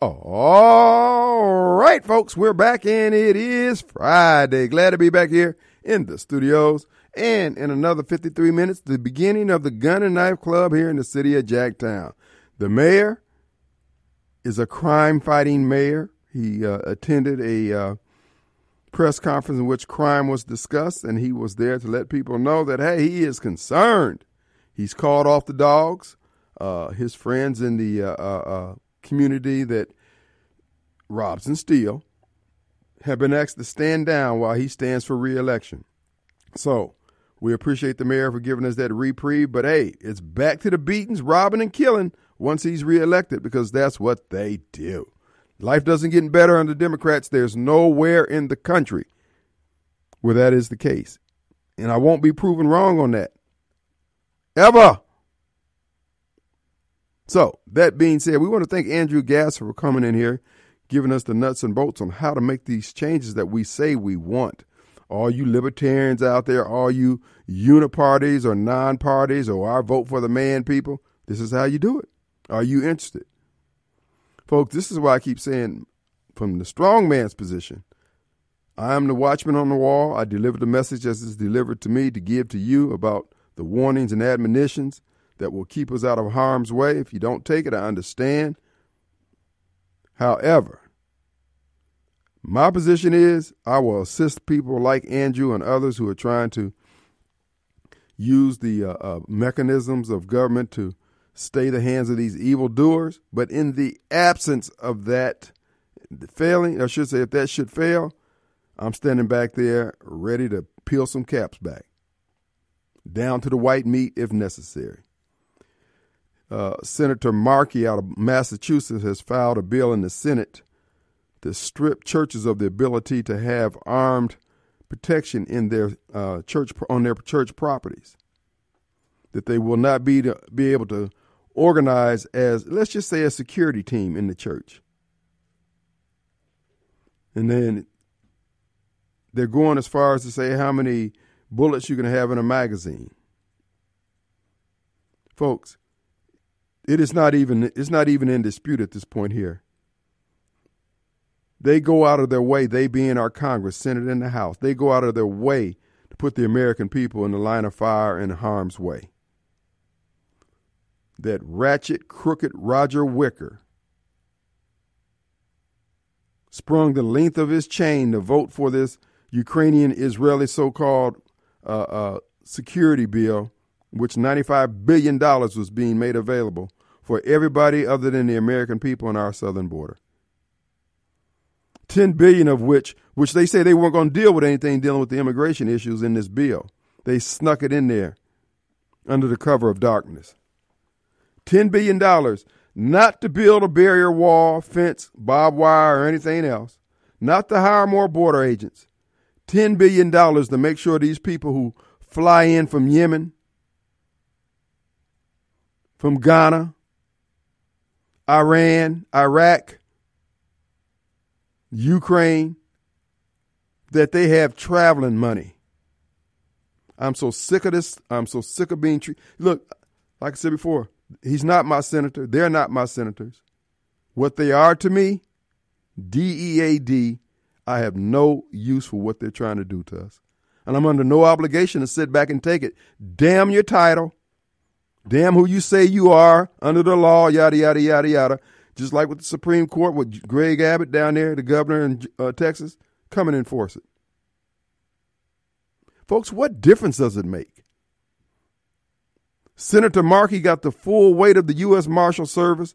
Speaker 1: All right, folks, we're back and it is Friday. Glad to be back here in the studios and in another 53 minutes, the beginning of the Gun and Knife Club here in the city of Jacktown. The mayor is a crime fighting mayor. He uh, attended a uh, press conference in which crime was discussed, and he was there to let people know that, hey, he is concerned. He's called off the dogs. Uh, his friends in the uh, uh, uh, community that robs and steal have been asked to stand down while he stands for reelection. So we appreciate the mayor for giving us that reprieve, but hey, it's back to the beatings, robbing and killing once he's reelected because that's what they do. Life doesn't get better under Democrats. There's nowhere in the country where that is the case. And I won't be proven wrong on that. Ever. So, that being said, we want to thank Andrew Gasser for coming in here, giving us the nuts and bolts on how to make these changes that we say we want. All you libertarians out there, all you uniparties or non parties or our vote for the man people, this is how you do it. Are you interested? Folks, this is why I keep saying from the strong man's position, I am the watchman on the wall. I deliver the message as it's delivered to me to give to you about the warnings and admonitions that will keep us out of harm's way. If you don't take it, I understand. However, my position is I will assist people like Andrew and others who are trying to use the uh, uh, mechanisms of government to stay the hands of these evildoers. But in the absence of that failing, I should say, if that should fail, I'm standing back there ready to peel some caps back, down to the white meat if necessary. Uh, Senator Markey out of Massachusetts has filed a bill in the Senate to strip churches of the ability to have armed protection in their uh, church on their church properties. That they will not be to be able to organize as let's just say a security team in the church. And then they're going as far as to say how many bullets you can have in a magazine. Folks, it is not even it's not even in dispute at this point here. They go out of their way, they being our Congress, Senate, and the House, they go out of their way to put the American people in the line of fire and harm's way. That ratchet, crooked Roger Wicker sprung the length of his chain to vote for this Ukrainian Israeli so called uh, uh, security bill, which $95 billion was being made available for everybody other than the American people on our southern border. 10 billion of which which they say they weren't going to deal with anything dealing with the immigration issues in this bill. They snuck it in there under the cover of darkness. 10 billion dollars not to build a barrier wall, fence, barbed wire or anything else, not to hire more border agents. 10 billion dollars to make sure these people who fly in from Yemen, from Ghana, Iran, Iraq, Ukraine, that they have traveling money. I'm so sick of this. I'm so sick of being treated. Look, like I said before, he's not my senator. They're not my senators. What they are to me, DEAD, I have no use for what they're trying to do to us. And I'm under no obligation to sit back and take it. Damn your title. Damn who you say you are under the law, yada, yada, yada, yada. Just like with the Supreme Court, with Greg Abbott down there, the governor in uh, Texas, come and enforce it. Folks, what difference does it make? Senator Markey got the full weight of the U.S. Marshal Service,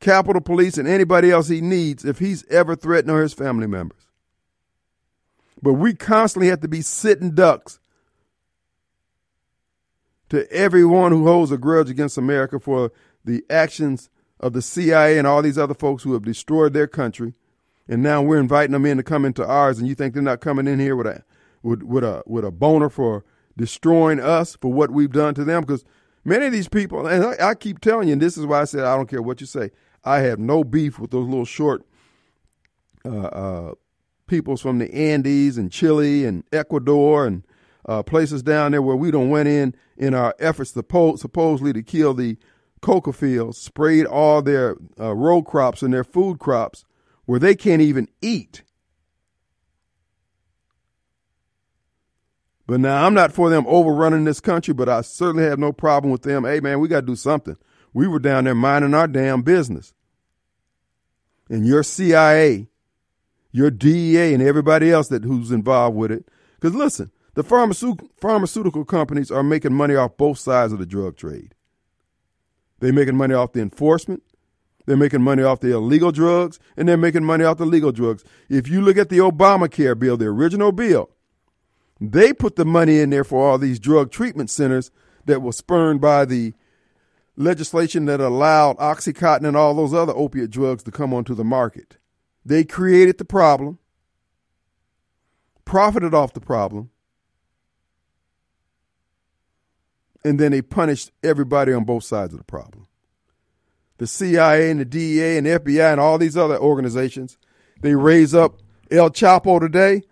Speaker 1: Capitol Police, and anybody else he needs if he's ever threatened or his family members. But we constantly have to be sitting ducks to everyone who holds a grudge against America for the actions of the CIA and all these other folks who have destroyed their country, and now we're inviting them in to come into ours, and you think they're not coming in here with a with, with a with a boner for destroying us for what we've done to them? Because many of these people, and I, I keep telling you, and this is why I said I don't care what you say. I have no beef with those little short uh, uh, peoples from the Andes and Chile and Ecuador and uh, places down there where we don't went in in our efforts to supposedly to kill the coca fields, sprayed all their uh, row crops and their food crops where they can't even eat. But now I'm not for them overrunning this country, but I certainly have no problem with them. Hey man, we got to do something. We were down there minding our damn business. And your CIA, your DEA, and everybody else that who's involved with it. Because listen, the pharmaceutical, companies are making money off both sides of the drug trade. They're making money off the enforcement. They're making money off the illegal drugs, and they're making money off the legal drugs. If you look at the Obamacare bill, the original bill, they put the money in there for all these drug treatment centers that were spurned by the legislation that allowed Oxycontin and all those other opiate drugs to come onto the market. They created the problem, profited off the problem, and then they punished everybody on both sides of the problem. The CIA and the DEA and the FBI and all these other organizations, they raise up El Chapo today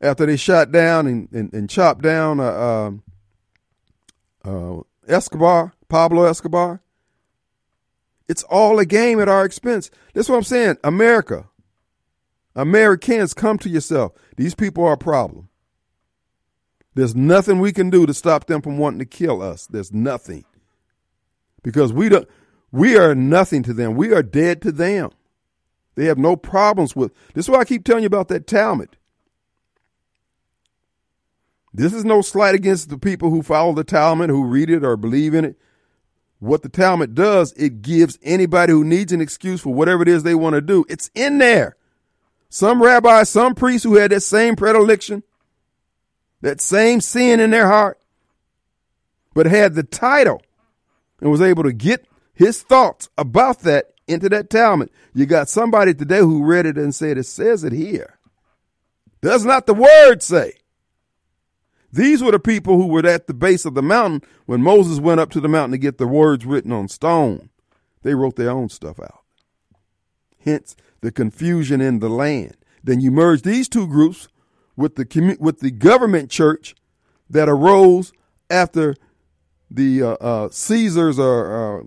Speaker 1: after they shot down and, and, and chopped down uh, uh, uh, Escobar, Pablo Escobar. It's all a game at our expense. That's what I'm saying. America, Americans, come to yourself. These people are a problem. There's nothing we can do to stop them from wanting to kill us. There's nothing. Because we don't we are nothing to them. We are dead to them. They have no problems with this is why I keep telling you about that Talmud. This is no slight against the people who follow the Talmud, who read it or believe in it. What the Talmud does, it gives anybody who needs an excuse for whatever it is they want to do. It's in there. Some rabbi, some priest who had that same predilection that same sin in their heart, but had the title and was able to get his thoughts about that into that Talmud. You got somebody today who read it and said, It says it here. Does not the word say? These were the people who were at the base of the mountain when Moses went up to the mountain to get the words written on stone. They wrote their own stuff out. Hence the confusion in the land. Then you merge these two groups with the with the government church that arose after the uh, uh, Caesars or uh,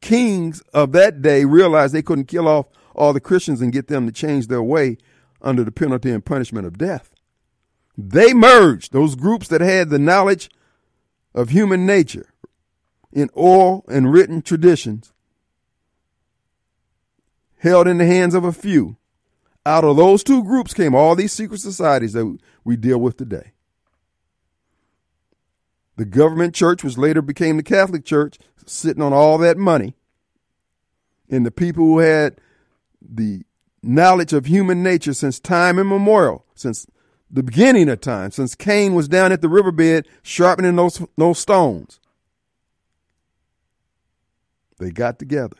Speaker 1: kings of that day realized they couldn't kill off all the Christians and get them to change their way under the penalty and punishment of death. They merged those groups that had the knowledge of human nature in oral and written traditions held in the hands of a few out of those two groups came all these secret societies that we deal with today. The government church, which later became the Catholic Church, sitting on all that money. And the people who had the knowledge of human nature since time immemorial, since the beginning of time, since Cain was down at the riverbed sharpening those, those stones. They got together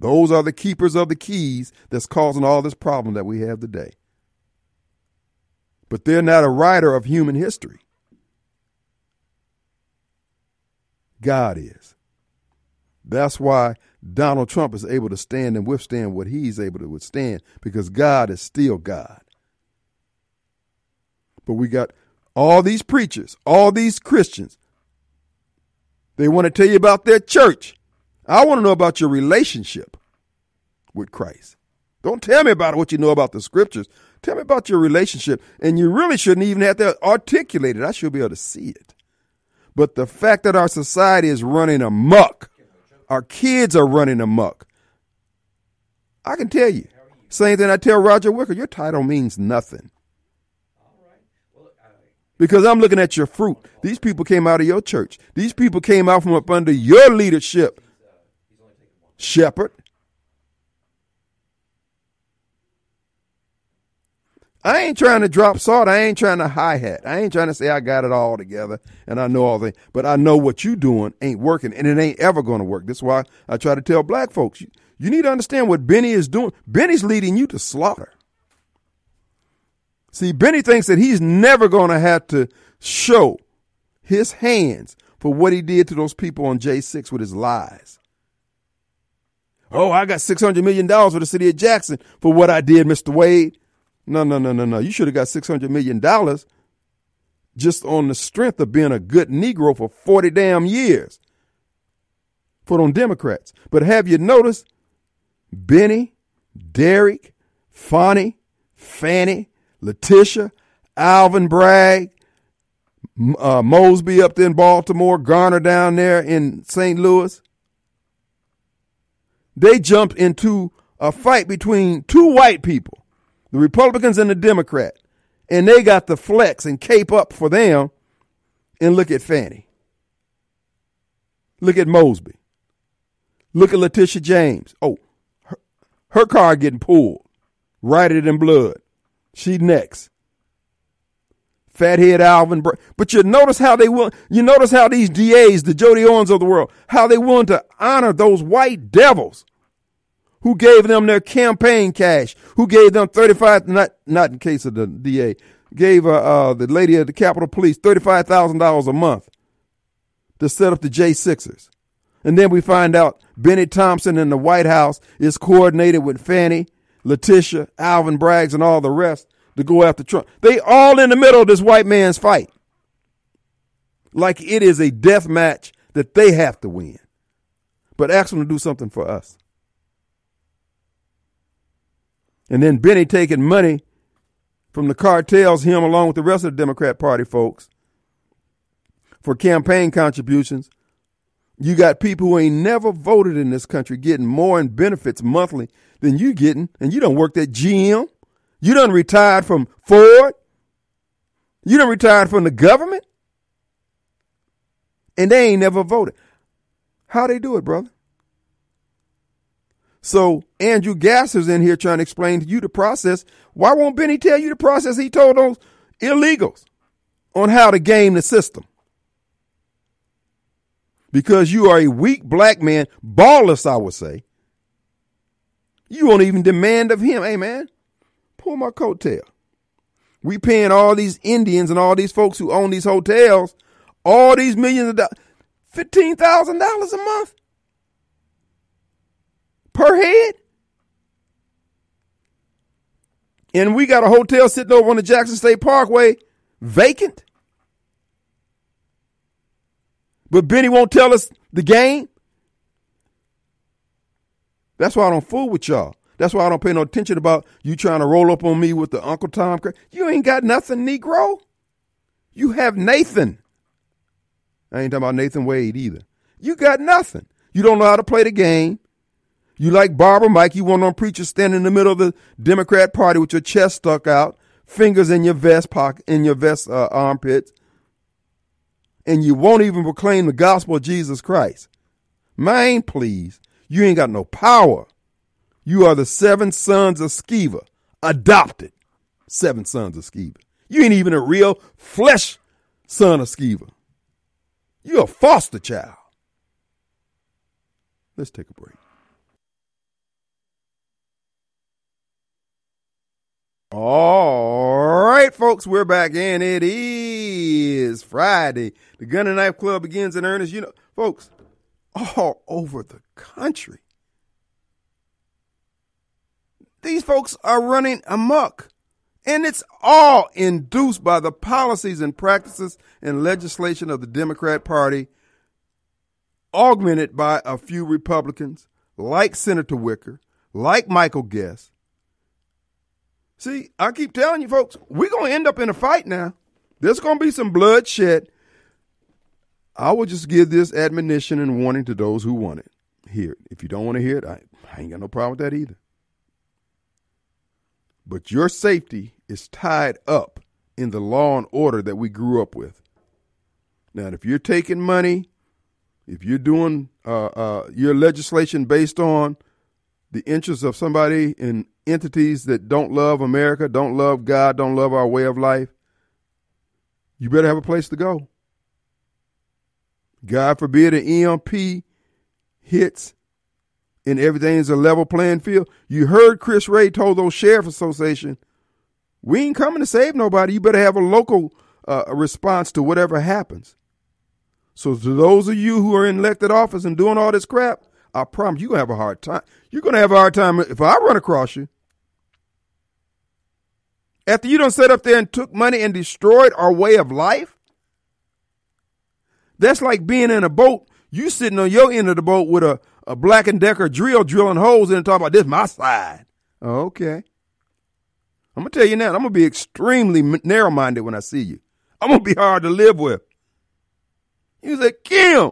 Speaker 1: those are the keepers of the keys that's causing all this problem that we have today. But they're not a writer of human history. God is. That's why Donald Trump is able to stand and withstand what he's able to withstand because God is still God. But we got all these preachers, all these Christians. They want to tell you about their church. I want to know about your relationship with Christ. Don't tell me about what you know about the scriptures. Tell me about your relationship. And you really shouldn't even have to articulate it. I should be able to see it. But the fact that our society is running amok, our kids are running amok. I can tell you. Same thing I tell Roger Wicker, your title means nothing. Because I'm looking at your fruit. These people came out of your church. These people came out from up under your leadership shepherd. I ain't trying to drop salt. I ain't trying to hi hat. I ain't trying to say I got it all together and I know all the. But I know what you doing ain't working, and it ain't ever going to work. That's why I try to tell black folks: you, you need to understand what Benny is doing. Benny's leading you to slaughter. See, Benny thinks that he's never going to have to show his hands for what he did to those people on J6 with his lies. Oh, I got $600 million for the city of Jackson for what I did, Mr. Wade. No, no, no, no, no. You should have got $600 million just on the strength of being a good Negro for 40 damn years for them Democrats. But have you noticed Benny, Derek, Fonnie, Fanny, Letitia, Alvin Bragg, uh, Mosby up there in Baltimore, Garner down there in St. Louis. They jumped into a fight between two white people, the Republicans and the Democrat, and they got the flex and cape up for them. And look at Fani. Look at Mosby. Look at Letitia James. Oh, her, her car getting pulled, righted in blood. She next. Fathead Alvin. But you notice how they will. You notice how these DAs, the Jody Owens of the world, how they want to honor those white devils who gave them their campaign cash, who gave them thirty five. Not not in case of the DA, gave uh, uh, the lady of the Capitol Police thirty five thousand dollars a month to set up the J Sixers, and then we find out Benny Thompson in the White House is coordinated with Fani, Letitia, Alvin Braggs, and all the rest to go after Trump. They all in the middle of this white man's fight. Like it is a death match that they have to win. But ask them to do something for us. And then Benny taking money from the cartels, him along with the rest of the Democrat Party folks, for campaign contributions. You got people who ain't never voted in this country getting more in benefits monthly than you getting, and you don't work at GM. You done retired from Ford. You done retired from the government. And they ain't never voted. How they do it, brother? So Andrew Gasser's in here trying to explain to you the process. Why won't Benny tell you the process he told those illegals on how to game the system? Because you are a weak black man, ballless, I would say. You won't even demand of him, hey man, pull my coattail. We paying all these Indians and all these folks who own these hotels all these millions of dollars, fifteen thousand dollars a month per head. And we got a hotel sitting over on the Jackson State Parkway vacant. But Benny won't tell us the game. That's why I don't fool with y'all. That's why I don't pay no attention about you trying to roll up on me with the Uncle Tom. You ain't got nothing, Negro. You have Nathan. I ain't talking about Nathan Wade either. You got nothing. You don't know how to play the game. You like Barbara Mike. You want on preacher standing in the middle of the Democrat Party with your chest stuck out, fingers in your vest pocket, in your vest uh, armpits, and you won't even proclaim the gospel of Jesus Christ. Man, please. You ain't got no power. You are the seven sons of Sceva, adopted seven sons of Sceva. You ain't even a real flesh son of Sceva. You're a foster child. Let's take a break. All right, folks, we're back and it is Friday. The Gun and Knife Club begins in earnest. You know, folks, all over the country these folks are running amok. And it's all induced by the policies and practices and legislation of the Democrat Party, augmented by a few Republicans like Senator Wicker, like Michael Guest. See, I keep telling you folks, we're going to end up in a fight now. There's going to be some bloodshed. I will just give this admonition and warning to those who want it. Hear it. If you don't want to hear it, I, I ain't got no problem with that either. But your safety is tied up in the law and order that we grew up with. Now, if you're taking money, if you're doing uh, uh, your legislation based on the interests of somebody in entities that don't love America, don't love God, don't love our way of life, you better have a place to go. God forbid an EMP hits and everything is a level playing field. You heard Chris Wray told those sheriff association, we ain't coming to save nobody. You better have a local uh, response to whatever happens. So to those of you who are in elected office and doing all this crap, I promise you're gonna have a hard time. You're gonna have a hard time if I run across you. After you don't set up there and took money and destroyed our way of life, that's like being in a boat. You sitting on your end of the boat with a, a Black and Decker drill drilling holes in and talking about this my side. Oh, okay. I'm gonna tell you now. I'm gonna be extremely narrow minded when I see you. I'm gonna be hard to live with. You said, Kim,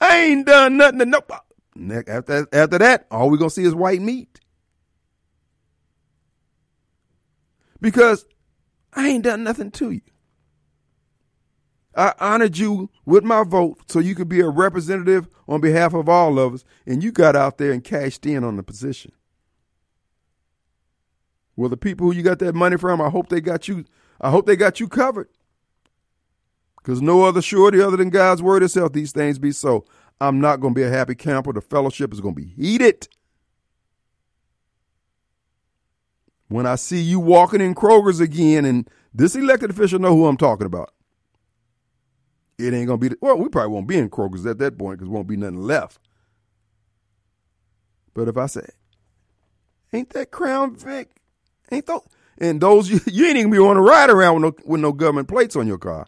Speaker 1: I ain't done nothing to nobody. After, after that, all we're going to see is white meat. Because I ain't done nothing to you. I honored you with my vote so you could be a representative on behalf of all of us, and you got out there and cashed in on the position. Well, the people who you got that money from, I hope they got you. I hope they got you covered. Because no other surety other than God's word itself, these things be so. I'm not going to be a happy camper. The fellowship is going to be heated. When I see you walking in Kroger's again, and this elected official know who I'm talking about. It ain't gonna be the, well. We probably won't be in Kroger's at that point because won't be nothing left. But if I say, "Ain't that Crown Vic?" Ain't those and those you, you ain't even be want to ride around with no with no government plates on your car.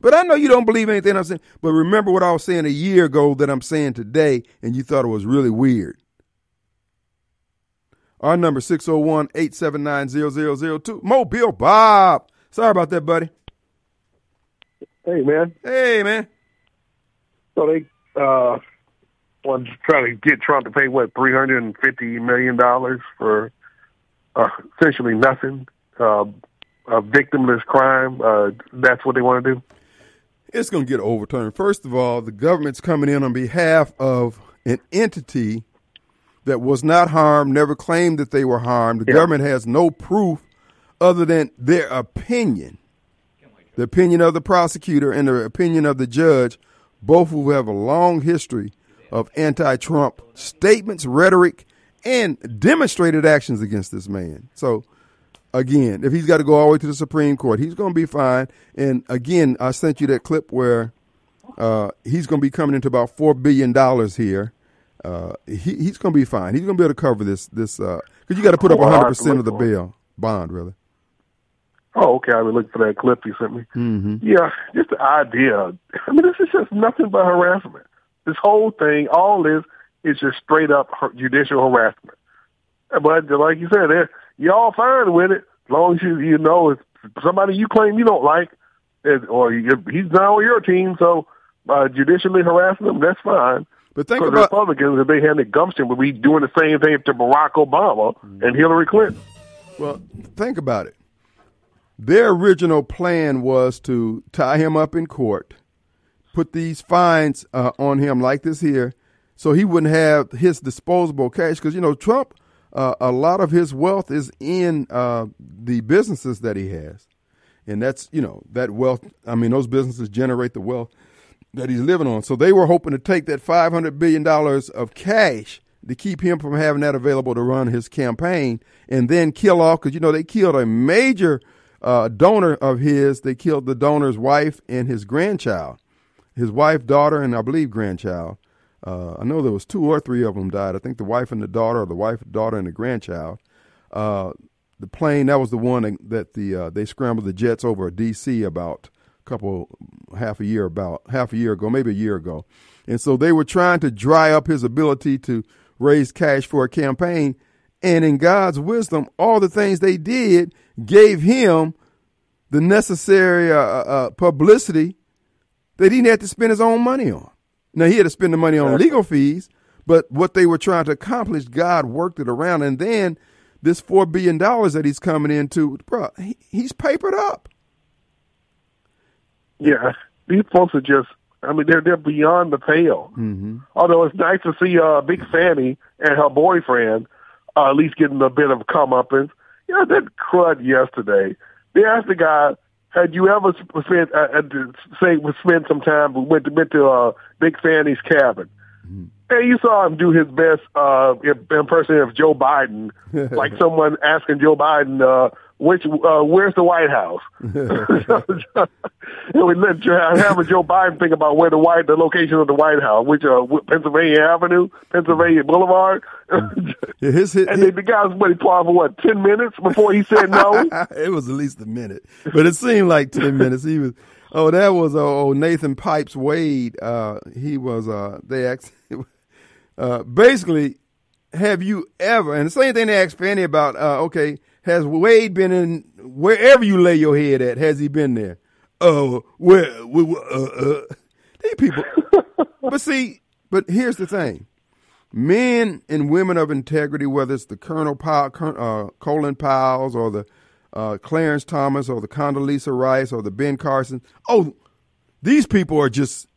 Speaker 1: But I know you don't believe anything I'm saying. But remember what I was saying a year ago that I'm saying today, and you thought it was really weird. Our number 601-879-0002. Mobile Bob. Sorry about that, buddy.
Speaker 4: Hey man.
Speaker 1: Hey man.
Speaker 4: So they uh want to try to get Trump to pay what three hundred and fifty million dollars for uh, essentially nothing. Uh, a victimless crime. Uh, that's what they want to do
Speaker 1: it's going to get overturned. First of all, the government's coming in on behalf of an entity that was not harmed, never claimed that they were harmed. The yeah. government has no proof other than their opinion. The opinion of the prosecutor and the opinion of the judge, both who have a long history of anti Trump statements, rhetoric, and demonstrated actions against this man. So again, if he's got to go all the way to the Supreme Court, he's going to be fine. And again, I sent you that clip where uh, he's going to be coming into about four billion dollars here. Uh, he, he's going to be fine. He's going to be able to cover this this because uh, you got to put up 100 percent of the bail bond, really.
Speaker 4: Oh, okay. I been looking for that clip you sent me.
Speaker 1: Mm-hmm.
Speaker 4: Yeah, just the idea. I mean, this is just nothing but harassment. This whole thing, all this, is just straight up judicial harassment. But like you said, y'all fine with it as long as you you know if somebody you claim you don't like, or he's not on your team, so uh, judicially harassing them, that's fine.
Speaker 1: But think
Speaker 4: about
Speaker 1: the
Speaker 4: Republicans, if they had the gumption, would be doing the same thing to Barack Obama and Hillary Clinton.
Speaker 1: Well, think about it. Their original plan was to tie him up in court, put these fines uh, on him like this here, so he wouldn't have his disposable cash. Because you know Trump uh, a lot of his wealth is in uh, the businesses that he has. And that's, you know, that wealth, I mean, those businesses generate the wealth that he's living on. So they were hoping to take that $500 billion of cash to keep him from having that available to run his campaign and then kill off, because, you know, they killed a major uh, donor of his. They killed the donor's wife and his grandchild, his wife, daughter, and I believe grandchild. Uh, I know there was two or three of them died. I think the wife and the daughter, or the wife, daughter, and the grandchild. Uh, the plane that was the one that the uh, they scrambled the jets over D.C. about a couple half a year about half a year ago, maybe a year ago, and so they were trying to dry up his ability to raise cash for a campaign. And in God's wisdom, all the things they did gave him the necessary uh, uh, uh publicity that he didn't have to spend his own money on. Now he had to spend the money on legal fees, but what they were trying to accomplish, God worked it around, and then this four billion dollars that he's coming into, bro, he, he's papered up.
Speaker 4: Yeah, these folks are just I mean, they're they're beyond the pale.
Speaker 1: Mm-hmm.
Speaker 4: Although it's nice to see uh, Big Fani and her boyfriend uh, at least getting a bit of comeuppance. You know, that crud yesterday. They asked the guy, "Had you ever spent uh, uh, say spent some time went to went to uh, Big Fani's cabin?"
Speaker 1: Mm-hmm.
Speaker 4: And you saw him do his best uh, impersonation of Joe Biden, like someone asking Joe Biden, uh, which uh, where's the White House? and we let having Joe Biden think about where the white the location of the White House, which uh, Pennsylvania Avenue, Pennsylvania Boulevard.
Speaker 1: his, his,
Speaker 4: and his, the guy was he paused for what ten minutes before he said no.
Speaker 1: it was at least a minute, but it seemed like ten minutes. He was. Oh, that was oh Nathan Pipes Wade. Uh, he was. Uh, they asked. Uh, basically, have you ever? And the same thing they asked Fani about. Uh, okay, has Wade been in wherever you lay your head at? Has he been there? Oh, where? where uh, uh. These people. but see, but here's the thing: men and women of integrity, whether it's the Colonel Powell, uh, Colin Powell's or the uh, Clarence Thomas or the Condoleezza Rice or the Ben Carson. Oh, these people are just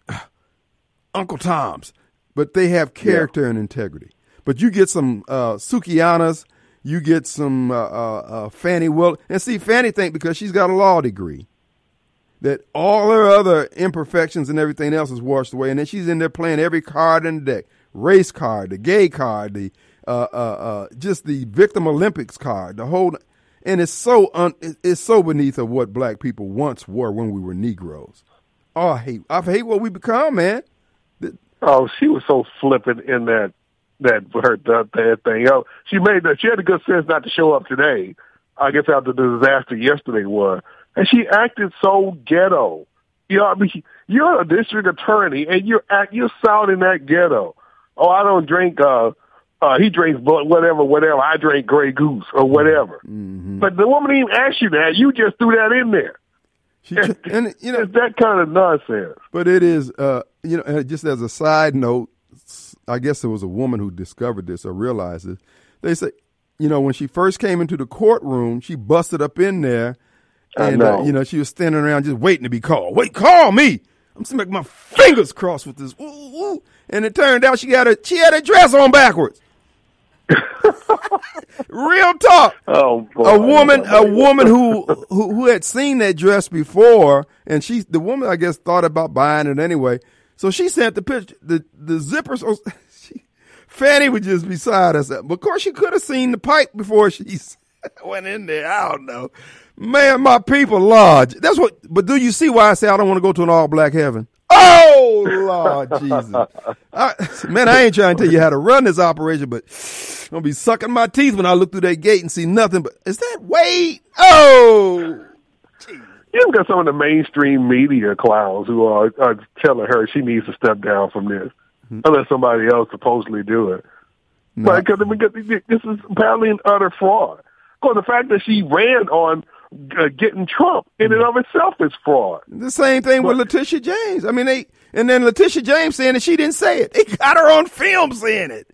Speaker 1: Uncle Toms, but they have character yeah. and integrity. But you get some uh, Sukianas, you get some uh, uh, uh, Fani Will, and see Fani think because she's got a law degree that all her other imperfections and everything else is washed away, and then she's in there playing every card in the deck: race card, the gay card, the uh, uh, uh, just the victim Olympics card, the whole. And it's so un, it's so beneath of what black people once were when we were Negroes. Oh, I hate I hate what we become, man.
Speaker 4: Oh, she was so flippant in that that her that, that thing. Oh, she made that. She had the good sense not to show up today. I guess after the disaster yesterday was, and she acted so ghetto. You know, I mean, you're a district attorney, and you're act you're sounding that ghetto. Oh, I don't drink. uh uh, he drinks whatever, whatever. I drink Grey Goose or whatever.
Speaker 1: Mm-hmm.
Speaker 4: But the woman didn't ask you that. You just threw that in there.
Speaker 1: She, and you know
Speaker 4: it's that kind of nonsense.
Speaker 1: But it is, uh, you know, just as a side note, I guess it was a woman who discovered this or realized it. They say, you know, when she first came into the courtroom, she busted up in there, and uh, you know, she was standing around just waiting to be called. Wait, call me! I'm just making my fingers crossed with this. Ooh, ooh. And it turned out she had a she had a dress on backwards. Real talk.
Speaker 4: Oh, boy.
Speaker 1: a woman, a woman who, who who had seen that dress before, and she, the woman, I guess, thought about buying it anyway. So she sent the picture, the the zippers. She, Fani was just beside us. But of course, she could have seen the pipe before she went in there. I don't know. Man, my people, lodge. That's what. But do you see why I say I don't want to go to an all black heaven? Oh Lord Jesus, I, man! I ain't trying to tell you how to run this operation, but I'm gonna be sucking my teeth when I look through that gate and see nothing. But is that Wade? Oh,
Speaker 4: You've got some of the mainstream media clowns who are, are telling her she needs to step down from this, mm-hmm. unless somebody else supposedly do it. No. But because this is apparently an utter fraud. Because the fact that she ran on uh, getting Trump in and of itself is fraud.
Speaker 1: The same thing but, with Letitia James. I mean, they and then Letitia James saying that she didn't say it. They got her on film saying it.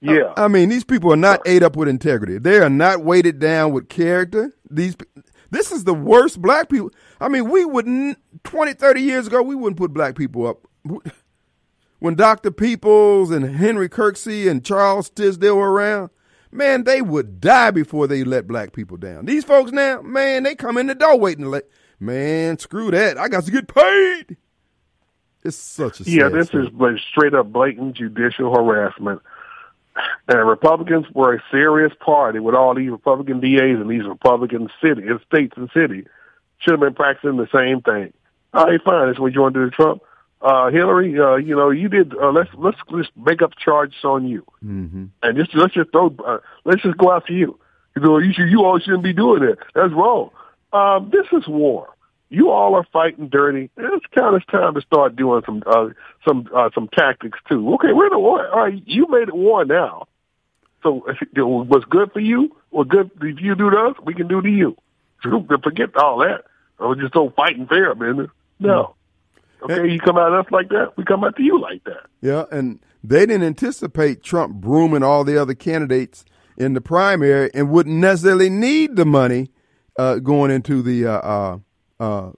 Speaker 4: Yeah,
Speaker 1: I, I mean, these people are not ate up with integrity. They are not weighted down with character. These, this is the worst black people. I mean, we wouldn't 20, 30 years ago, we wouldn't put black people up. When Dr. Peoples and Henry Kirksey and Charles Tisdale were around, man, they would die before they let black people down. These folks now, man, they come in the door waiting to let, man, screw that. I got to get paid. It's such a
Speaker 4: yeah. This story. is straight up blatant judicial harassment. And Republicans were a serious party with all these Republican DAs and these Republican cities, states and cities should have been practicing the same thing. All right, fine. That's what you want to do to Trump uh, Hillary, uh, you know, you did. Uh, let's let's just make up charges on you,
Speaker 1: mm-hmm.
Speaker 4: and just let's just throw. Uh, let's just go after you. You know, you should, you all shouldn't be doing it. That's wrong. Um, this is war. You all are fighting dirty. It's kind of time to start doing some uh, some uh, some tactics too. Okay, we're in a war. All right, you made it war now. So what's good for you, what good if you do to us, we can do to you. So forget all that. Or just don't fight and fair, man. No. Okay, you come at us like that, we come at you like that.
Speaker 1: Yeah, and they didn't anticipate Trump brooming all the other candidates in the primary and wouldn't necessarily need the money uh, going into the uh,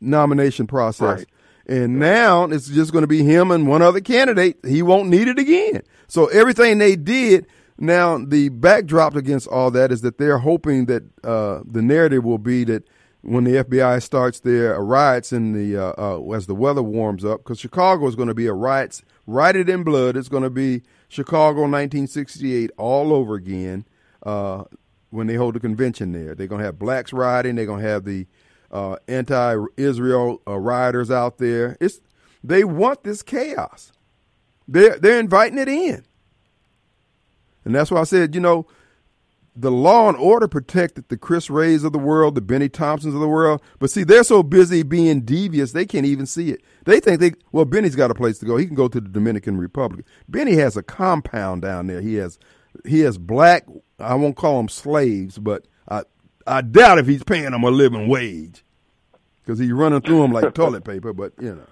Speaker 1: nomination process.
Speaker 4: Right.
Speaker 1: And now it's just going to be him and one other candidate. He won't need it again. So everything they did, now the backdrop against all that is that they're hoping that uh, the narrative will be that when the FBI starts their riots in the uh, uh, as the weather warms up, because Chicago is going to be a riots rioted in blood. It's going to be Chicago 1968 all over again uh, when they hold the convention there. They're going to have blacks rioting. They're going to have the uh, anti-Israel uh, rioters out there. It's they want this chaos. They're they're inviting it in, and that's why I said, you know, the law and order protected the Chris Wrays of the world, the Bennie Thompsons of the world. But see, they're so busy being devious, they can't even see it. They think they well, Bennie's got a place to go. He can go to the Dominican Republic. Benny has a compound down there. He has he has black. I won't call them slaves, but I I doubt if he's paying them a living wage because he's running through them like toilet paper. But you know,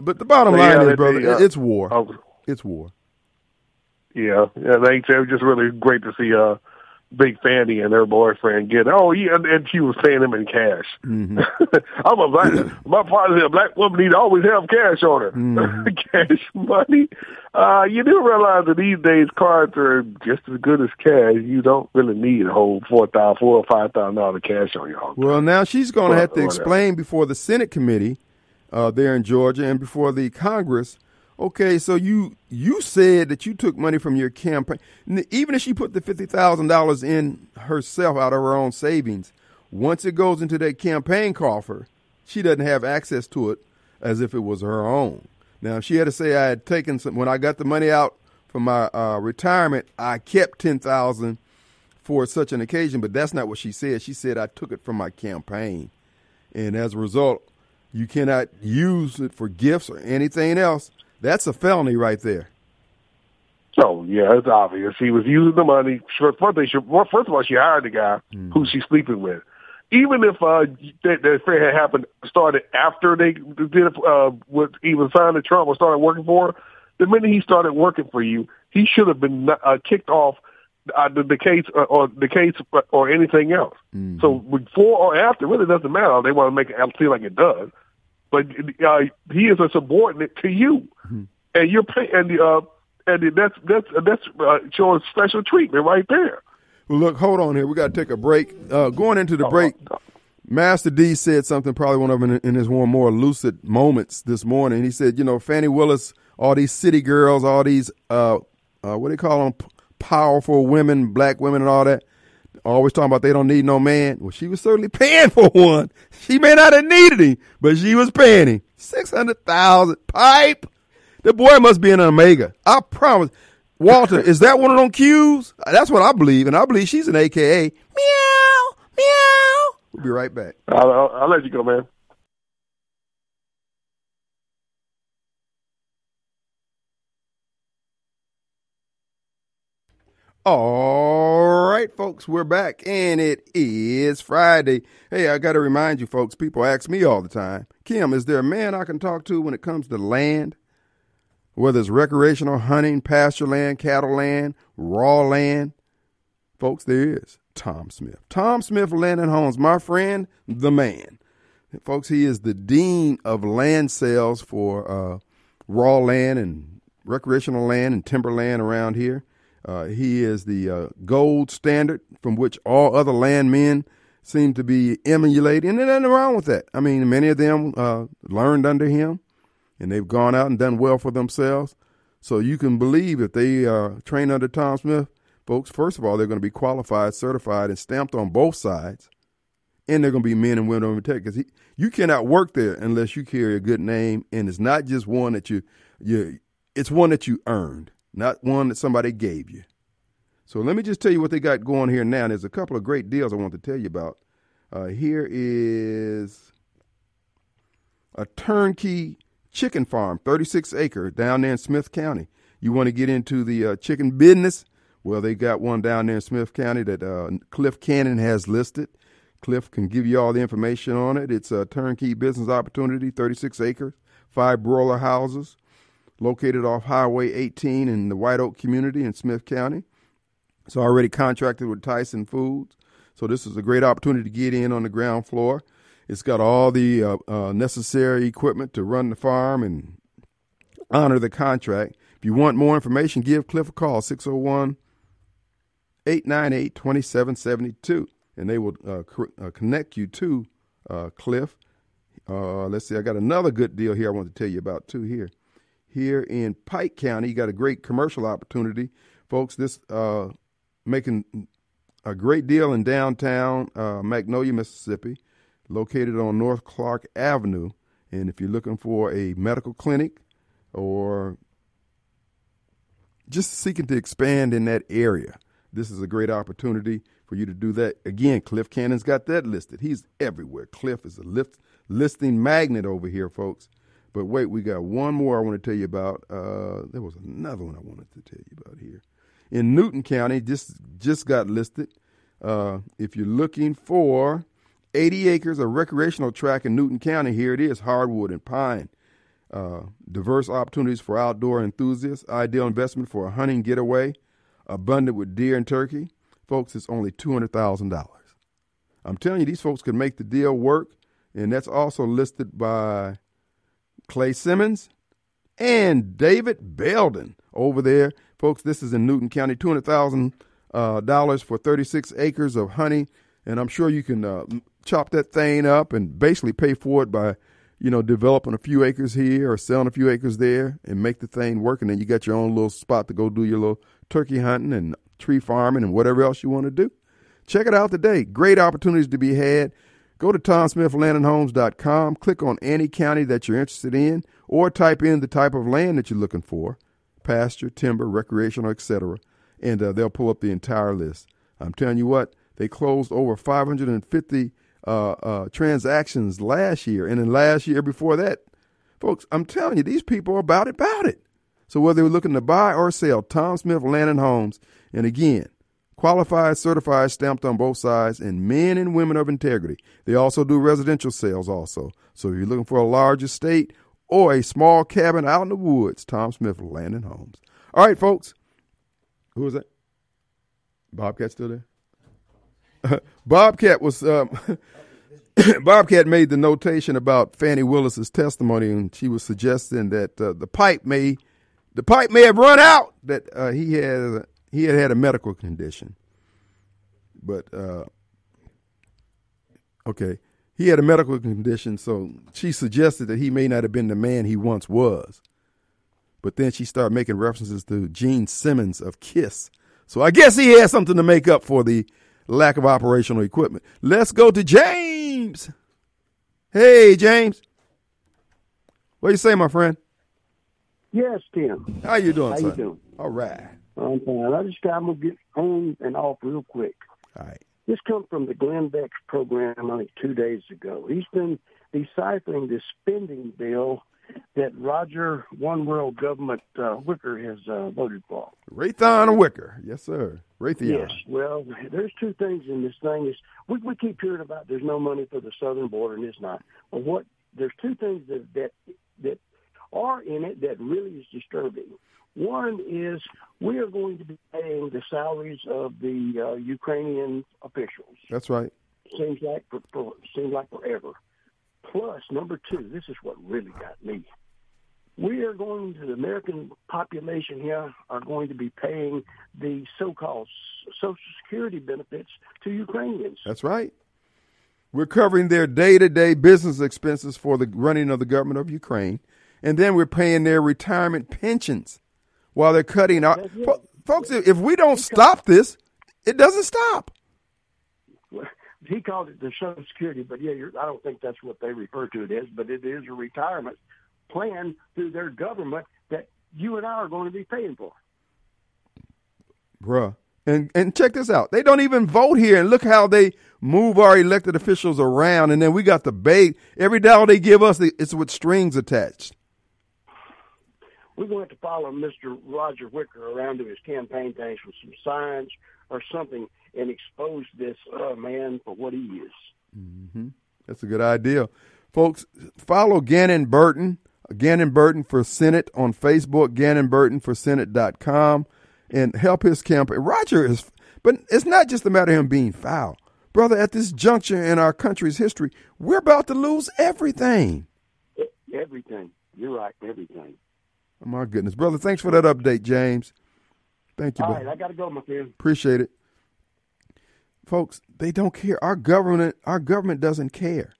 Speaker 1: but the bottom line yeah, is, brother, uh, it's war. Oh. It's war.
Speaker 4: Yeah, yeah. Thanks. It was just really great to see uh, Big Fani and her boyfriend get. Oh, yeah, and, and she was paying him in cash. Mm-hmm. I'm a black. my father said a black woman need to always have cash on her. Mm-hmm. cash money. Uh, you do realize that these days cards are just as good as cash. You don't really need a whole four thousand, four or five thousand dollar cash on your.
Speaker 1: Well, now she's going to have to explain before the Senate committee uh, there in Georgia and before the Congress Okay, so you you said that you took money from your campaign. Even if she put the fifty thousand dollars in herself out of her own savings, once it goes into that campaign coffer, she doesn't have access to it as if it was her own. Now, if she had to say I had taken some when I got the money out from my uh, retirement, I kept ten thousand for such an occasion, but that's not what she said. She said I took it from my campaign, and as a result, you cannot use it for gifts or anything else that's a felony right there.
Speaker 4: So yeah, it's obvious. He was using the money. First, first of all, she hired the guy mm. who she's sleeping with. Even if uh, that, that affair had happened, started after they did uh, what even signed to Trump or started working for her, the minute he started working for you, he should have been uh, kicked off uh, the, the case uh, or the case or anything else. Mm-hmm. So before or after, really doesn't matter. They want to make it seem like it does but uh, he is a subordinate to you, mm-hmm. and you're paying, and uh, and that's that's that's uh, showing special treatment right there.
Speaker 1: Well, look, hold on here. We got to take a break. Uh, going into the break, Master D said something, probably one of them in his one more lucid moments this morning. He said, you know, Fani Willis, all these city girls, all these uh, uh, what do they call them, powerful women, black women, and all that always talking about they don't need no man. Well, she was certainly paying for one. She may not have needed him, but she was paying him. 600,000 pipe. The boy must be an Omega. I promise. Walter, is that one of them cues? That's what I believe, and I believe she's an AKA. Meow, meow. We'll be right back.
Speaker 4: I'll, I'll, I'll let you go, man.
Speaker 1: All right, folks, we're back, and it is Friday. Hey, I got to remind you, folks, people ask me all the time, Kim, is there a man I can talk to when it comes to land? Whether it's recreational hunting, pasture land, cattle land, raw land? Folks, there is Tom Smith. Tom Smith Land and Homes, my friend, the man. Folks, he is the dean of land sales for uh, raw land and recreational land and timberland around here. Uh, he is the uh, gold standard from which all other landmen seem to be emulating, and there's nothing wrong with that. I mean, many of them uh, learned under him, and they've gone out and done well for themselves. So you can believe if they uh, train under Tom Smith, folks, first of all, they're going to be qualified, certified, and stamped on both sides, and they're going to be men and women of integrity. Because you cannot work there unless you carry a good name, and it's not just one that you, you it's one that you earned not one that somebody gave you. So let me just tell you what they got going here now. There's a couple of great deals I want to tell you about. Uh, here is a turnkey chicken farm, 36 acre, down there in Smith County. You want to get into the uh, chicken business? Well, they got one down there in Smith County that uh, Cliff Cannon has listed. Cliff can give you all the information on it. It's a turnkey business opportunity, 36 acres, five broiler houses, located off Highway 18 in the White Oak community in Smith County. It's already contracted with Tyson Foods. So this is a great opportunity to get in on the ground floor. It's got all the uh, uh, necessary equipment to run the farm and honor the contract. If you want more information, give Cliff a call, 601 898 2772, and they will uh, uh, connect you to uh, Cliff. Uh, let's see, I got another good deal here I want to tell you about, too, here. Here in Pike County, you got a great commercial opportunity. Folks, this uh, making a great deal in downtown uh, Magnolia, Mississippi, located on North Clark Avenue. And if you're looking for a medical clinic or just seeking to expand in that area, this is a great opportunity for you to do that. Again, Cliff Cannon's got that listed. He's everywhere. Cliff is a lift, listing magnet over here, folks. But wait, we got one more I want to tell you about. Uh, there was another one I wanted to tell you about here. In Newton County, just just got listed. Uh, if you're looking for 80 acres of recreational track in Newton County, here it is, hardwood and pine. Uh, diverse opportunities for outdoor enthusiasts, ideal investment for a hunting getaway, abundant with deer and turkey. Folks, it's only $200,000. I'm telling you, these folks could make the deal work, and that's also listed by Clay Simmons and David Belden over there. Folks, this is in Newton County, $200,000 uh, for 36 acres of honey, and I'm sure you can uh, chop that thing up and basically pay for it by you know, developing a few acres here or selling a few acres there and make the thing work. And then you got your own little spot to go do your little turkey hunting and tree farming and whatever else you want to do. Check it out today. Great opportunities to be had. Go to TomSmithLandandHomes.com, click on any county that you're interested in, or type in the type of land that you're looking for pasture, timber, recreational, etc. And uh, they'll pull up the entire list. I'm telling you what, they closed over 550 uh, uh, transactions last year, and then last year before that, folks, I'm telling you, these people are about it, about it. So whether they're looking to buy or sell, Tom Smith Land and Homes, and again, qualified, certified, stamped on both sides, and men and women of integrity. They also do residential sales also. So if you're looking for a large estate or a small cabin out in the woods, Tom Smith Land and Homes. All right, folks. Who was that? Bobcat still there? Bobcat was um, Bobcat made the notation about Fani Willis's testimony, and she was suggesting that uh, the pipe may the pipe may have run out. That uh, he had he had had a medical condition, but uh, okay, he had a medical condition, so she suggested that he may not have been the man he once was. But then she started making references to Gene Simmons of Kiss. So I guess he had something to make up for the lack of operational equipment. Let's go to James. Hey, James. What do you say, my friend?
Speaker 5: Yes, Tim.
Speaker 1: How you doing,
Speaker 5: How
Speaker 1: son?
Speaker 5: you doing?
Speaker 1: All right.
Speaker 5: I'm fine. I just got to get on and off real quick.
Speaker 1: All right.
Speaker 5: This comes from the Glenn Beck program, I think, two days ago. He's been deciphering this spending bill that Roger One World Government uh, Wicker has uh, voted for.
Speaker 1: Raytheon Wicker. Yes, sir. Raytheon.
Speaker 5: Yes. Well, there's two things in this thing. Is we, we keep hearing about there's no money for the southern border, and it's not. But what there's two things that that that are in it that really is disturbing. One is we are going to be paying the salaries of the uh, Ukrainian officials.
Speaker 1: That's right.
Speaker 5: Seems like for, for seems like forever. Plus, number two, this is what really got me. We are going to the American population here are going to be paying the so-called Social Security benefits to Ukrainians.
Speaker 1: That's right. We're covering their day-to-day business expenses for the running of the government of Ukraine, and then we're paying their retirement pensions while they're cutting out.
Speaker 5: That's it.
Speaker 1: Fo- folks, if we don't stop this, it doesn't stop.
Speaker 5: he called it the Social Security, but yeah, you're, I don't think that's what they refer to it as. But it is a retirement plan through their government that you and I are going to be paying for.
Speaker 1: Bruh. And and check this out. They don't even vote here. And look how they move our elected officials around. And then we got the bait. Every dollar they give us, it's with strings attached.
Speaker 5: We're going to have to follow Mr. Roger Wicker around to his campaign things with some signs or something and expose this uh, man for what he is.
Speaker 1: That's a good idea. Folks, follow Ghannon Burton, Ghannon Burton for Senate on Facebook, Ghannon Burton for Senate.com, and help his campaign. Roger is, but it's not just a matter of him being foul. brother, at this juncture in our country's history, we're about to lose everything.
Speaker 5: Everything. You're right. Everything.
Speaker 1: My goodness, brother. Thanks for that update, James. Thank you.
Speaker 5: All right, I got to go, my friend.
Speaker 1: Appreciate it, folks. They don't care. Our government, our government doesn't care.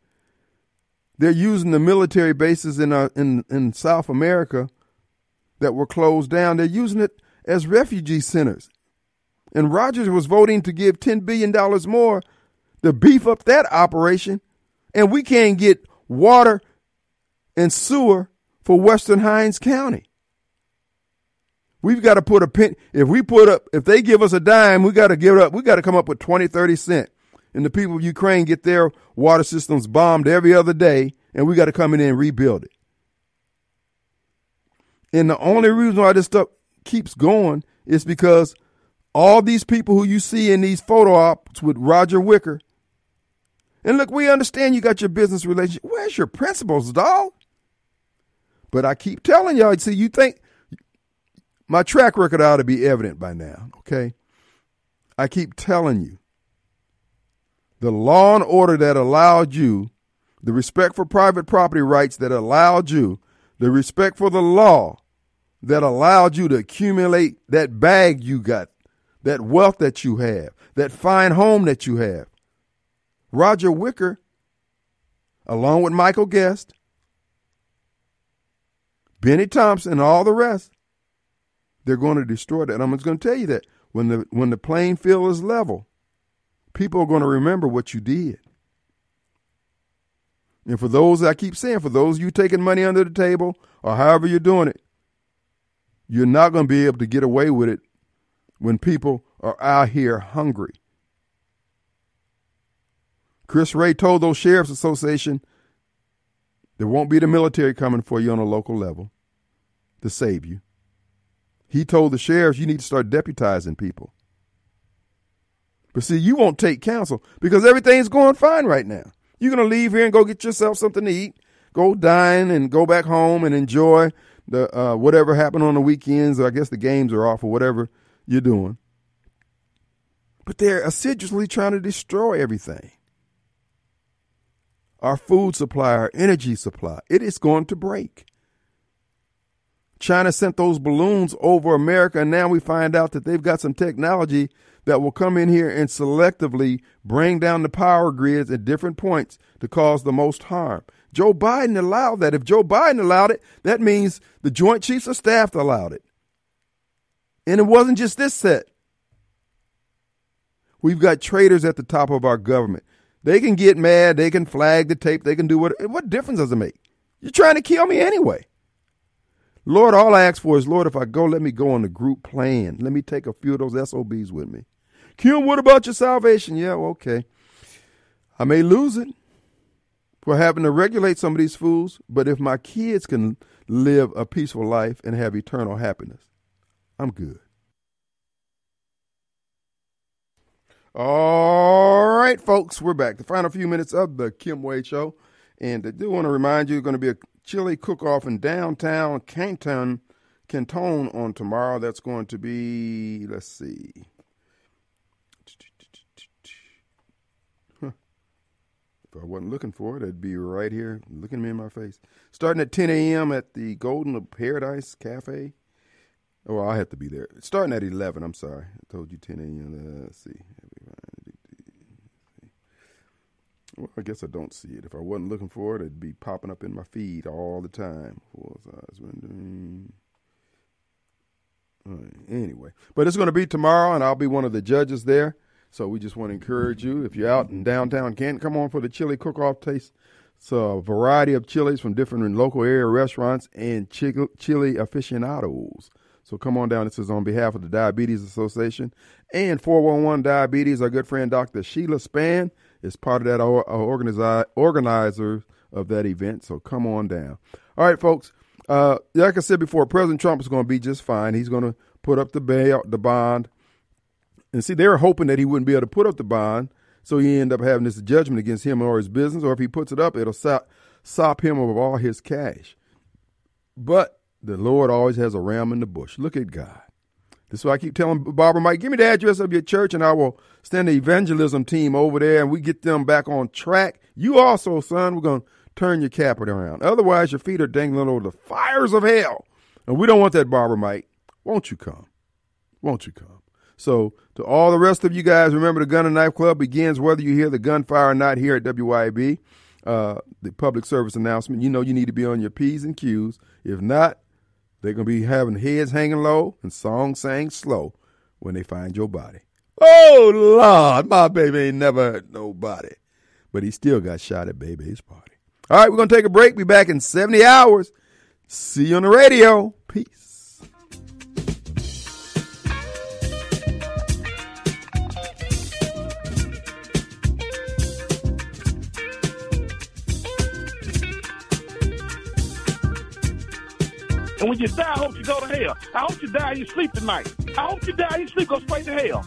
Speaker 1: They're using the military bases in uh, in in South America that were closed down. They're using it as refugee centers. And Rogers was voting to give $10 billion more to beef up that operation. And we can't get water and sewer for Western Hinds County. We've got to put a pin. If we put up, if they give us a dime, we got to give it up. We got to come up with 20, 30 cent. And the people of Ukraine get their water systems bombed every other day, and we got to come in and rebuild it. And the only reason why this stuff keeps going is because all these people who you see in these photo ops with Roger Wicker. And look, we understand you got your business relationship. Where's your principles, dog? But I keep telling y'all, see, you think my track record ought to be evident by now, okay? I keep telling you the law and order that allowed you, the respect for private property rights that allowed you, the respect for the law that allowed you to accumulate that bag you got, that wealth that you have, that fine home that you have. Roger Wicker, along with Michael Guest, Bennie Thompson, and all the rest, they're going to destroy that. I'm just going to tell you that when the when the playing field is level, people are going to remember what you did. And for those I keep saying, for those you taking money under the table or however you're doing it, you're not going to be able to get away with it when people are out here hungry. Chris Wray told those sheriff's association there won't be the military coming for you on a local level to save you. He told the sheriffs you need to start deputizing people. But see, you won't take counsel because everything's going fine right now. You're going to leave here and go get yourself something to eat, go dine and go back home and enjoy the uh, whatever happened on the weekends. Or I guess the games are off or whatever you're doing. But they're assiduously trying to destroy everything. Our food supply, our energy supply, it is going to break. China sent those balloons over America, and now we find out that they've got some technology that will come in here and selectively bring down the power grids at different points to cause the most harm. Joe Biden allowed that. If Joe Biden allowed it, that means the Joint Chiefs of Staff allowed it. And it wasn't just this set. We've got traitors at the top of our government. They can get mad, they can flag the tape, they can do what what difference does it make? You're trying to kill me anyway. Lord, all I ask for is, Lord, if I go, let me go on the group plan. Let me take a few of those SOBs with me. Kim, what about your salvation? Yeah, okay. I may lose it for having to regulate some of these fools, but if my kids can live a peaceful life and have eternal happiness, I'm good. All right, folks, we're back. The final few minutes of the Kim Wade Show. And I do want to remind you, it's going to be a chili cook-off in downtown Canton, Canton on tomorrow. That's going to be, let's see. If I wasn't looking for it, it'd be right here looking me in my face. Starting at 10 a.m. at the Golden Paradise Cafe. Oh, I have to be there. Starting at 11, I'm sorry. I told you 10 a.m. Let's see. Well, I guess I don't see it. If I wasn't looking for it, it'd be popping up in my feed all the time. Anyway, but it's going to be tomorrow, and I'll be one of the judges there. So we just want to encourage you if you're out in downtown Canton, come on for the chili cook-off taste. It's a variety of chilies from different local area restaurants and chili aficionados. So come on down. This is on behalf of the Diabetes Association and 411 Diabetes. Our good friend Dr. Sheila Span is part of that organizer, organizer of that event. So come on down. All right, folks. Uh, like I said before, President Trump is going to be just fine. He's going to put up the bail, the bond. And see, they were hoping that he wouldn't be able to put up the bond, so he end up having this judgment against him or his business. Or if he puts it up, it'll sop, sop him of all his cash. But the Lord always has a ram in the bush. Look at God. This is why I keep telling Barbara Mike, give me the address of your church and I will send the evangelism team over there and we get them back on track. You also, son, we're going to turn your carpet around. Otherwise, your feet are dangling over the fires of hell. And we don't want that, Barbara Mike. Won't you come? Won't you come? So, to all the rest of you guys, remember the Gun and Knife Club begins whether you hear the gunfire or not here at WYB. Uh, the public service announcement. You know you need to be on your P's and Q's. If not, they're going to be having heads hanging low and songs sang slow when they find your body. Oh, Lord, my baby ain't never hurt nobody. But he still got shot at baby's party. All right, we're going to take a break. Be back in 70 hours. See you on the radio. Peace.
Speaker 6: And when you die, I hope you go to hell. I hope you die in your sleep tonight. I hope you die in your sleep, go straight to hell.